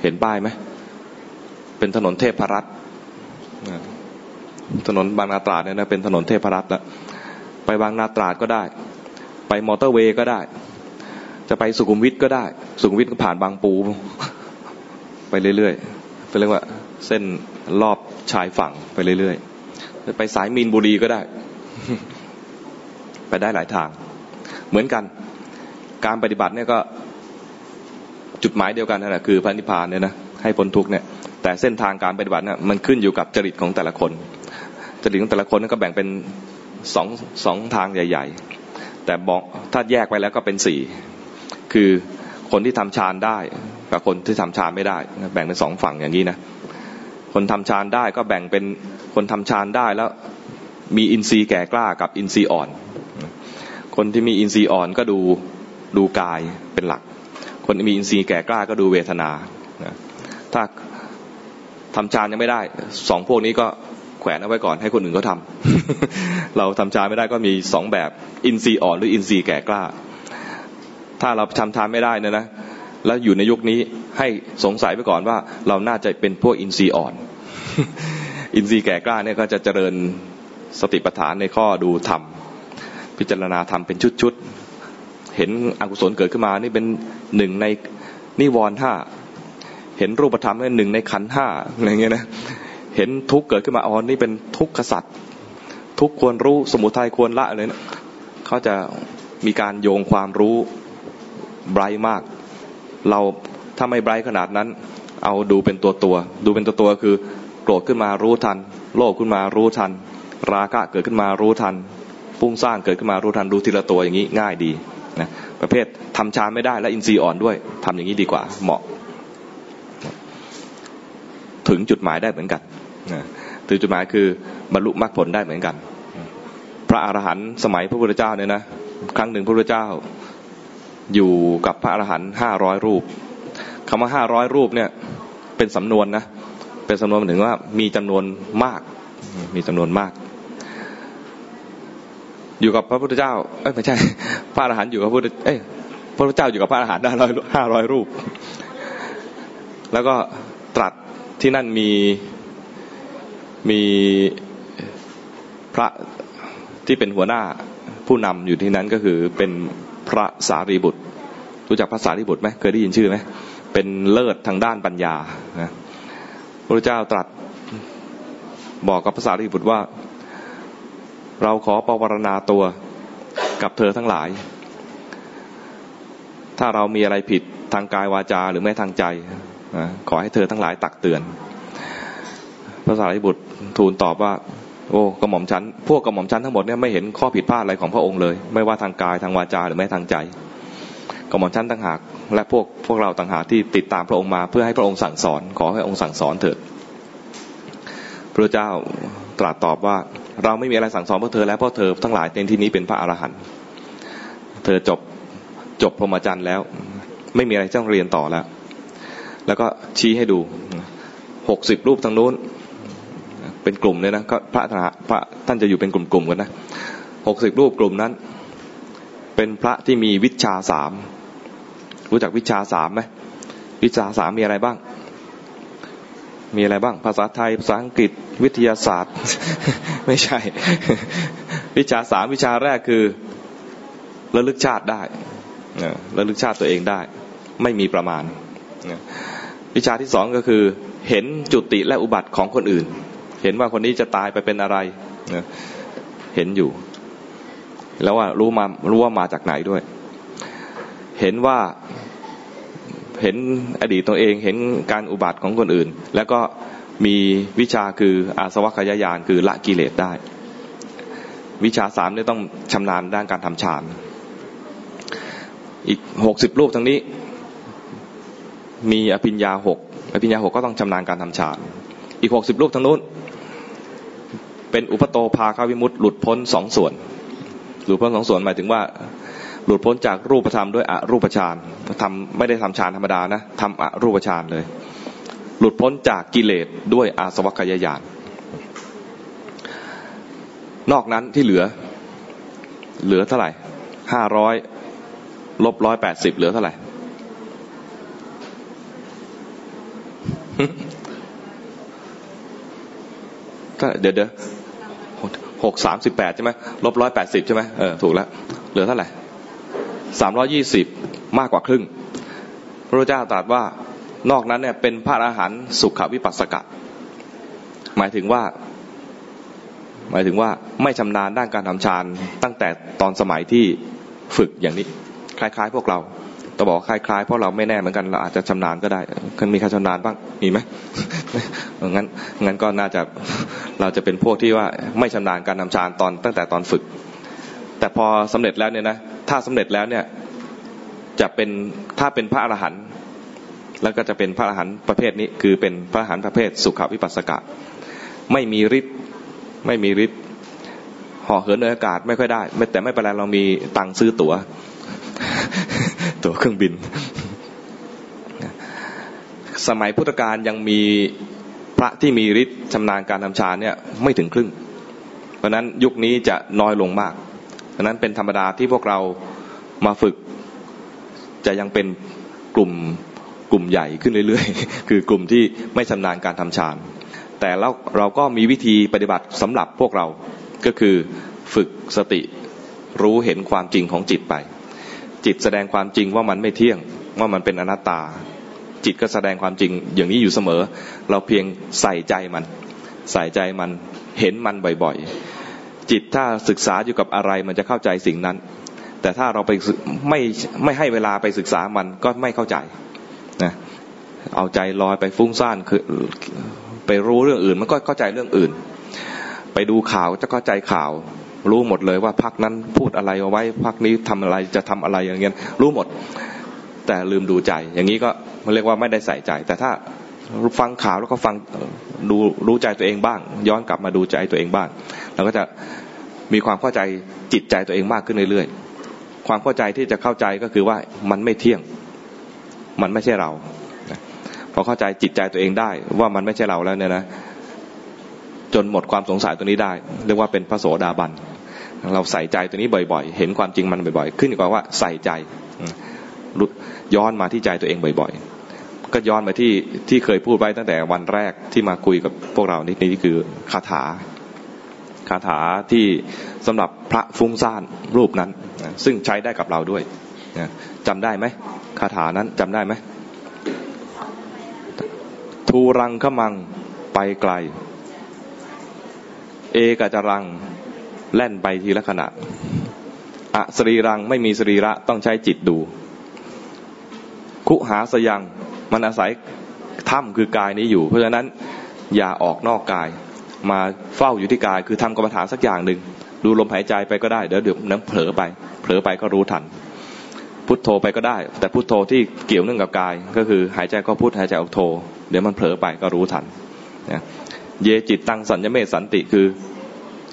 เห็นป้ายไหมเป็นถนนเทพรัตน์ถนนบางนาตราดเนี่ยนะเป็นถนนเทพรัตน์แล้วไปบางนาตราดก็ได้ ไปมอเตอร์เวย์ก็ได้ จะไปสุขุมวิทก็ได้ สุขุมวิทก็ผ่านบางปู ไปเรื่อยๆ เป็นเรียกว่า เส้นรอบชายฝั่งไปเรื่อยๆจะไปสายมีนบุรีก็ได้ ไปได้หลายทาง เหมือนกัน การปฏิบัติเนี่ยก็จุดหมายเดียวกันนั่นแหละคือพระนิพพานเนี่ยนะให้พ้นทุกเนี่ยแต่เส้นทางการปฏิบัติเนี่ยมันขึ้นอยู่กับจริตของแต่ละคน จริตของแต่ละคนก็แบ่งเป็นสองสองทางใหญ่ ๆ แต่บอกถ้าแยกไปแล้วก็เป็นสี่คือคนที่ทำฌานได้ กับคนที่ทำฌานไม่ได้ แบ่งเป็นสองฝั่งอย่างนี้นะคนทำฌานได้ก็แบ่งเป็นคนทำฌานได้แล้วมีอินทรีย์แก่กล้ากับอินทรีย์อ่อน คนที่มีอินทรีย์อ่อนก็ดูดูกายเป็นหลัก คนที่มีอินทรีย์แก่กล้าก็ดูเวทนาถ้าทำฌานยังไม่ได้สองพวกนี้ก็แขวนเอาไว้ก่อนให้คนอื่นเขาทาเราทำฌานไม่ได้ก็มีสองแบบอินทรีย์อ่อนหรืออินทรีย์แก่กล้า ถ้าเราทำฌานไม่ได้นะนะ แล้วอยู่ในยุคนี้ให้สงสัยไปก่อนว่า เราน่าจะเป็นพวกอินทรีย์อ่อน อินทรีย์แก่กล้าเนี่ยก็จะเจริญสติปัฏฐานในข้อดูธรรม พิจารณาธรรมเป็นชุดๆ เห็นอกุศลเกิดขึ้นมานี่เป็นหนึ่งในนิวรณ์ห้าเห็นรูปธรรมนี่หนึ่งในขันห้าอะไรเงี้ยนะเห็นทุกเกิดขึ้นมาอ๋อนี่เป็นทุกขสัตว์ทุกควรรู้สมุทัยควรละเลยนะเขาจะมีการโยงความรู้ไบรมาก เราถ้าไม่ไบรท์ขนาดนั้น เอาดูเป็นตัวตัว ดูเป็นตัวตัวคือ โกรธขึ้นมารู้ทัน โลภขึ้นมารู้ทัน ราคะเกิดขึ้นมารู้ทันฟุ้งซ่านเกิดขึ้นมารู้ทันดูทีละตัวอย่างนี้ง่ายดีนะประเภททำฌานไม่ได้และอินทรีย์อ่อนด้วยทำอย่างนี้ดีกว่าเหมาะ ถึงจุดหมายได้เหมือนกันนะถึงจุดหมายคือบรรลุมรรคผลได้เหมือนกัน พระอรหันต์สมัยพระพุทธเจ้าเนี่ยนะครั้งหนึ่งพระพุทธเจ้า อยู่กับพระอรหันต์ห้าร้อยรูปคำว่าห้าร้อยรูปเนี่ย เป็นสำนวนนะ เป็นสำนวนหมายถึงว่ามีจำนวนมาก มีจำนวนมาก อยู่กับพระพุทธเจ้า เอ้ยไม่ใช่ พระอรหันต์อยู่กับพระพุทธเอ้ยพระพุทธเจ้าอยู่กับพระอรหันต์ห้าร้อยห้าร้อยรูป แล้วก็ตรัสที่นั่นมีมีพระที่เป็นหัวหน้าผู้นำอยู่ที่นั้นก็คือเป็น ระสารีบุตร รู้จักพระสารีบุตรไหมเคยได้ยินชื่อไหมเป็นเลิศทางด้านปัญญานะพระเจ้าตรัสบอกกับพระสารีบุตรว่า เราขอปวารณาตัวกับเธอทั้งหลาย ถ้าเรามีอะไรผิดทางกายวาจาหรือแม้ทางใจขอให้เธอทั้งหลายตักเตือนพระสารีบุตรทูลตอบว่า โอ้กระหม่อมชั้นพวกกระหม่อมชั้นทั้งหมดเนี่ยไม่เห็นข้อผิดพลาดอะไรของพระองค์เลย ไม่ว่าทางกายทางวาจาหรือแม้ทางใจกระหม่อมชั้นต่างหาก และพวกพวกเราต่างหากที่ติดตามพระองค์มา เพื่อให้พระองค์สั่งสอน ขอให้องค์สั่งสอนเถิดพระเจ้าตรัสตอบว่า เราไม่มีอะไรสั่งสอนพวกเธอแล้วเพราะเธอทั้งหลายในที่นี้เป็นพระอรหันต์เธอจบจบพรหมจรรย์แล้ว ไม่มีอะไรต้องเรียนต่อแล้ว แล้วก็ชี้ให้ดูหกสิบรูปทางนู้น เป็นกลุ่มเลยนะก็พระพระท่านจะอยู่เป็นกลุ่มๆกันนะหกสิบรูปกลุ่มนั้น เป็นพระที่มีวิชาสามรู้จักวิชาสามไหมวิชาสามมีอะไรบ้าง มีอะไรบ้าง ภาษาไทย ภาษาอังกฤษ วิทยาศาสตร์ ไม่ใช่ วิชาสามวิชาแรกคือระลึกชาติได้ระลึกชาติตัวเองได้ ไม่มีประมาณ วิชาที่สองก็คือ เห็นจุติและอุบัติของคนอื่น เห็นว่าคนนี้จะตายไปเป็นอะไรเห็นอยู่ แล้วว่ารู้มารู้ว่ามาจากไหนด้วย เห็นว่าเห็นอดีตตัวเองเห็นการอุบัติของคนอื่น แล้วก็มีวิชาคืออาสวัคยายานคือละกิเลสได้ วิชาสามนี่ต้องชำนาญด้านการทำฌานอีกหกสิบรูปทั้งนี้ มีอภิญญาหกอภิญญาหกก็ต้องชำนาญการทำฌานอีกหกสิบรูปทั้งนู้น เป็นอุปโตภาคาวิมุตต์หลุดพ้นสองส่วน หลุดพ้นสองส่วนหมายถึงว่า หลุดพ้นจากรูปธรรมด้วยอรูปฌานทำไม่ได้ทำฌานธรรมดานะทำอรูปฌานเลย หลุดพ้นจากกิเลสด้วยอาสวัคยายานนอกนั้นที่เหลือ เหลือเท่าไหร่ห้าร้อยลบร้อยแปดสิบเหลือเท่าไหร่ก็เดี๋ยวเดี๋ยว หกสามสิบแปดใช่ไหมลบร้อยแปดสิบใช่ไหมเออถูกแล้ว เหลือเท่าไหร่สามร้อยี่สิบมากกว่าครึ่ง พระเจ้าตรัสว่านอกนั้นเนี่ยเป็นพระอรหันต์สุขวิปัสสกะ หมายถึงว่า หมายถึงว่าไม่ชำนาญด้านการทำฌานตั้งแต่ตอนสมัยที่ฝึกอย่างนี้ คล้ายๆ พวกเรา ต่บอกคล้ายๆ เพราะเราไม่แน่เหมือนกันเราอาจจะชำนาญก็ได้คันมีใครชำนาญบ้างมีไหมงั้นงั้นก็น่าจะเราจะเป็นพวกที่ว่าไม่ชำนาญการทำฌานตอนตั้งแต่ตอนฝึก แต่พอสำเร็จแล้วเนี่ยนะถ้าสำเร็จแล้วเนี่ยจะเป็นถ้าเป็นพระอรหันต์แล้วก็จะเป็นพระอรหันต์ประเภทนี้ คือเป็นพระอรหันต์ประเภทสุขวิปัสสกะ ไม่มีฤทธิ์ไม่มีฤทธิ์ห่อเหินในอากาศไม่ค่อยได้ แต่ไม่เป็นไรเรามีตังค์ซื้อตั๋ว ตั๋วเครื่องบิน สมัยพุทธกาลยังมีพระที่มีฤทธิ์ชำนาญการทำฌานเนี่ยไม่ถึงครึ่ง เพราะนั้นยุคนี้จะน้อยลงมากเพราะนั้นเป็นธรรมดาที่พวกเรามาฝึก จะยังเป็นกลุ่มกลุ่มใหญ่ขึ้นเรื่อยๆ คือกลุ่มที่ไม่ชำนาญการทำฌาน แต่เราเราก็มีวิธีปฏิบัติสำหรับพวกเราก็คือฝึกสติรู้เห็นความจริงของจิตไป จิตแสดงความจริงว่ามันไม่เที่ยงว่ามันเป็นอนัตตา จิตก็แสดงความจริงอย่างนี้อยู่เสมอ เราเพียงใส่ใจมัน ใส่ใจมันเห็นมันบ่อยๆ จิตถ้าศึกษาอยู่กับอะไรมันจะเข้าใจสิ่งนั้น แต่ถ้าเราไปไม่ไม่ให้เวลาไปศึกษามันก็ไม่เข้าใจนะเอาใจลอยไปฟุ้งซ่านคือไปรู้เรื่องอื่นมันก็เข้าใจเรื่องอื่น ไปดูข่าวจะเข้าใจข่าว รู้หมดเลยว่าพักนั้นพูดอะไรเอาไว้พักนี้ทำอะไรจะทำอะไรอย่างเงี้ยรู้หมด แต่ลืมดูใจ อย่างนี้ก็มันเรียกว่าไม่ได้ใส่ใจ แต่ถ้าฟังข่าวแล้วก็ฟังดูรู้ใจตัวเองบ้าง ย้อนกลับมาดูใจตัวเองบ้างเราก็จะมีความเข้าใจจิตใจตัวเองมากขึ้นเรื่อยๆความเข้าใจที่จะเข้าใจก็คือว่ามันไม่เที่ยง มันไม่ใช่เราพอเข้าใจจิตใจตัวเองได้ว่ามันไม่ใช่เราแล้วเนี่ยนะจนหมดความสงสัยตัวนี้ได้ เรียกว่าเป็นพระโสดาบัน เราใส่ใจตัวนี้บ่อยๆ เห็นความจริงมันบ่อยๆ ขึ้นกว่าว่าใส่ใจย้อนมาที่ใจตัวเองบ่อยๆ ก็ย้อนมาที่ที่เคยพูดไว้ตั้งแต่วันแรกที่มาคุยกับพวกเรานี่นี่คือคาถาคาถาที่สำหรับพระฟุ้งซ่านรูปนั้น ซึ่งใช้ได้กับเราด้วยจำได้ไหมคาถานั้นจำได้ไหมทูรังขมังไปไกล เอกจรัง แล่นไปทีละขณะอะสรีรังไม่มีสรีระต้องใช้จิตดู คุหาสยังมันอาศัยถ้ำคือกายนี้อยู่ เพราะฉะนั้นอย่าออกนอกกาย มาเฝ้าอยู่ที่กายคือทำกรรมฐานสักอย่างหนึ่งดูลมหายใจไปก็ได้เดี๋ยวเดี๋ยวนั้นเผลอไป เผลอไปก็รู้ทัน พุทโธไปก็ได้ แต่พุทโธที่เกี่ยวเนื่องกับกาย ก็คือหายใจก็พุทหายใจออกโธเดี๋ยวมันเผลอไปก็รู้ทันเยจิตตังสัญญเมสันติคือ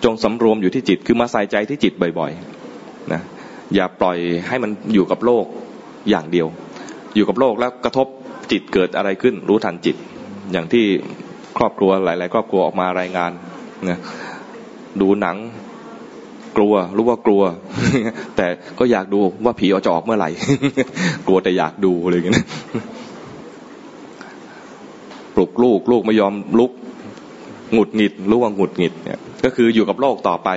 จงสำรวมอยู่ที่จิต คือมาใส่ใจที่จิตบ่อยๆนะอย่าปล่อยให้มันอยู่กับโลกอย่างเดียว อยู่กับโลกแล้วกระทบจิตเกิดอะไรขึ้น รู้ทันจิต อย่างที่ครอบครัวหลาย ๆ ครอบครัวออกมารายงานนะดูหนังกลัวรู้ว่ากลัว แต่ก็อยากดูว่าผีเอาจะออกเมื่อไหร่ กลัวแต่อยากดูอะไรอย่างเงี้ยปลุกลูกลูกไม่ยอมลุกหงุดหงิดรู้ว่าหงุดหงิดเนี่ย ก็คืออยู่กับโลกต่อไป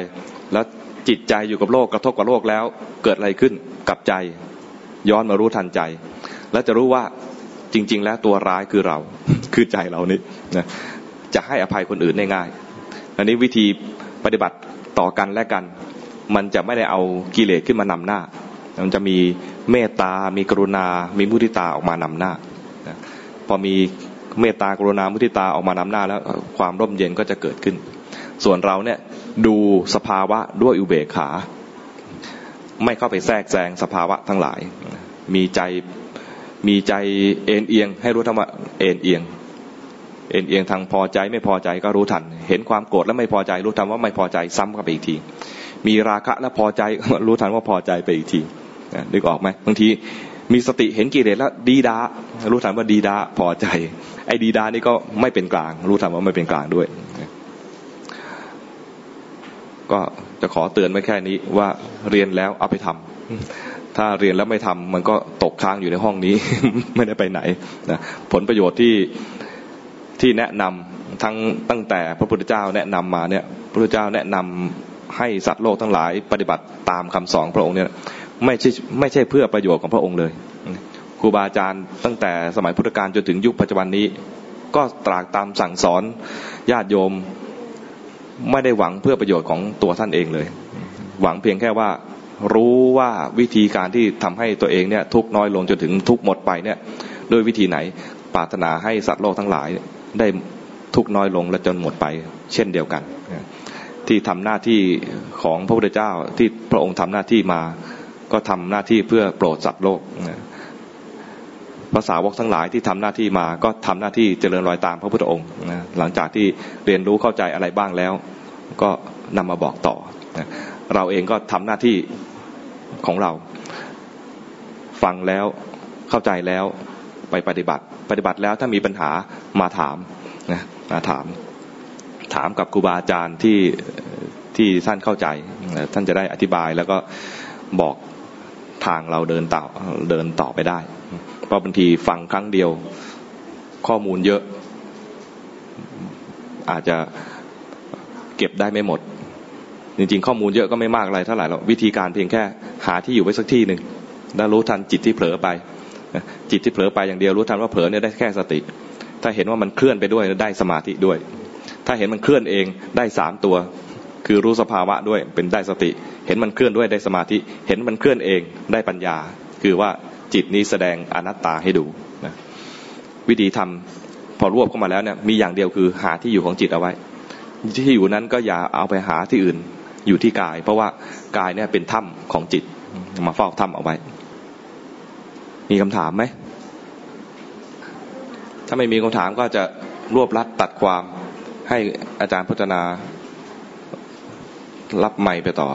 แล้วจิตใจอยู่กับโลกกระทบกับโลกแล้วเกิดอะไรขึ้นกับใจ ย้อนมารู้ทันใจ แล้วจะรู้ว่าจริง ๆ แล้วตัวร้ายคือเราคือใจเรานี่นะจะให้อภัยคนอื่นได้ง่าย อันนี้วิธีปฏิบัติต่อกันและกัน มันจะไม่ได้เอากิเลสขึ้นมานำหน้า มันจะมีเมตตา มีกรุณา มีมุทิตาออกมานำหน้า พอมีเมตตากรุณามุทิตาออกมานำหน้า แล้วความร่มเย็นก็จะเกิดขึ้น ส่วนเราเนี่ยดูสภาวะด้วยอุเบกขา ไม่เข้าไปแทรกแซงสภาวะทั้งหลาย มีใจมีใจเอ็นเอียง ให้รู้ธรรมะเอ็นเอียง เอ็นเอียงทางพอใจไม่พอใจก็รู้ทัน เห็นความโกรธแล้วไม่พอใจ รู้ทันว่าไม่พอใจซ้ำเข้าไปอีกที มีราคะแล้วพอใจรู้ทันว่าพอใจไปอีกทีนึกออกไหมบางทีมีสติเห็นกิเลสแล้วดีดา รู้ทันว่าดีดาพอใจ ไอ้ดีดานี่ก็ไม่เป็นกลาง รู้ทันว่าไม่เป็นกลางด้วย ก็ก็จะขอเตือนไว้แค่นี้ว่าเรียนแล้วเอาไปทำถ้าเรียนแล้วไม่ทำมันก็ตกค้างอยู่ในห้องนี้ ไม่ได้ไปไหนนะผลประโยชน์ที่ที่แนะนำทั้งตั้งแต่พระพุทธเจ้าแนะนำมาเนี่ยพระพุทธเจ้าแนะนำให้สัตว์โลกทั้งหลายปฏิบัติตามคำสอนพระองค์เนี่ยไม่ใช่ไม่ใช่เพื่อประโยชน์ของพระองค์เลยครูบาอาจารย์ตั้งแต่สมัยพุทธกาลจนถึงยุคปัจจุบันนี้ ก็ตรากตามสั่งสอนญาติโยม ไม่ได้หวังเพื่อประโยชน์ของตัวท่านเองเลย หวังเพียงแค่ว่ารู้ว่าวิธีการที่ทำให้ตัวเองเนี่ยทุกน้อยลงจนถึงทุกหมดไปเนี่ยด้วยวิธีไหนปรารถนาให้สัตว์โลกทั้งหลายได้ทุกน้อยลงและจนหมดไป เช่นเดียวกัน ที่ทำหน้าที่ของพระพุทธเจ้าที่พระองค์ทำหน้าที่มา ก็ทำหน้าที่เพื่อโปรดสัตว์โลก ภาษาวกทั้งหลายที่ทำหน้าที่มาก็ทำหน้าที่เจริญรอยตามพระพุทธองค์นะหลังจากที่เรียนรู้เข้าใจอะไรบ้างแล้ว ก็นำมาบอกต่อนะเราเองก็ทำหน้าที่ของเรา ฟังแล้วเข้าใจแล้วไปปฏิบัติ ปฏิบัติแล้วถ้ามีปัญหามาถามนะมาถาม ถามกับครูบาอาจารย์ที่ที่ท่านเข้าใจ ท่านจะได้อธิบายแล้วก็บอกทางเราเดินต่อเดินต่อไปได้ พราะบางทีฟังครั้งเดียว ข้อมูลเยอะ อาจจะเก็บได้ไม่หมด จริงๆ ข้อมูลเยอะก็ไม่มากอะไรเท่าไหร่หรอกวิธีการเพียงแค่หาที่อยู่ไว้สักที่หนึ่งแล้วรู้ทันจิตที่เผลอไป จิตที่เผลอไปอย่างเดียวรู้ทันว่าเผลอเนี่ยได้แค่สติ ถ้าเห็นว่ามันเคลื่อนไปด้วยได้สมาธิด้วย ถ้าเห็นมันเคลื่อนเองได้สามตัว คือรู้สภาวะด้วยเป็นได้สติ เห็นมันเคลื่อนด้วยได้สมาธิ เห็นมันเคลื่อนเองได้ปัญญา คือว่า จิตนี้แสดงอนัตตาให้ดูนะวิธีทำพอรวบเข้ามาแล้วเนี่ยมีอย่างเดียวคือหาที่อยู่ของจิตเอาไว้ ที่อยู่นั้นก็อย่าเอาไปหาที่อื่นอยู่ที่กาย เพราะว่ากายเนี่ยเป็นถ้ำของจิตมาเฝ้าถ้ำเอาไว้ มีคำถามไหมถ้าไม่มีคำถามก็จะรวบรัดตัดความให้อาจารย์พัฒนารับไม่ไปต่อ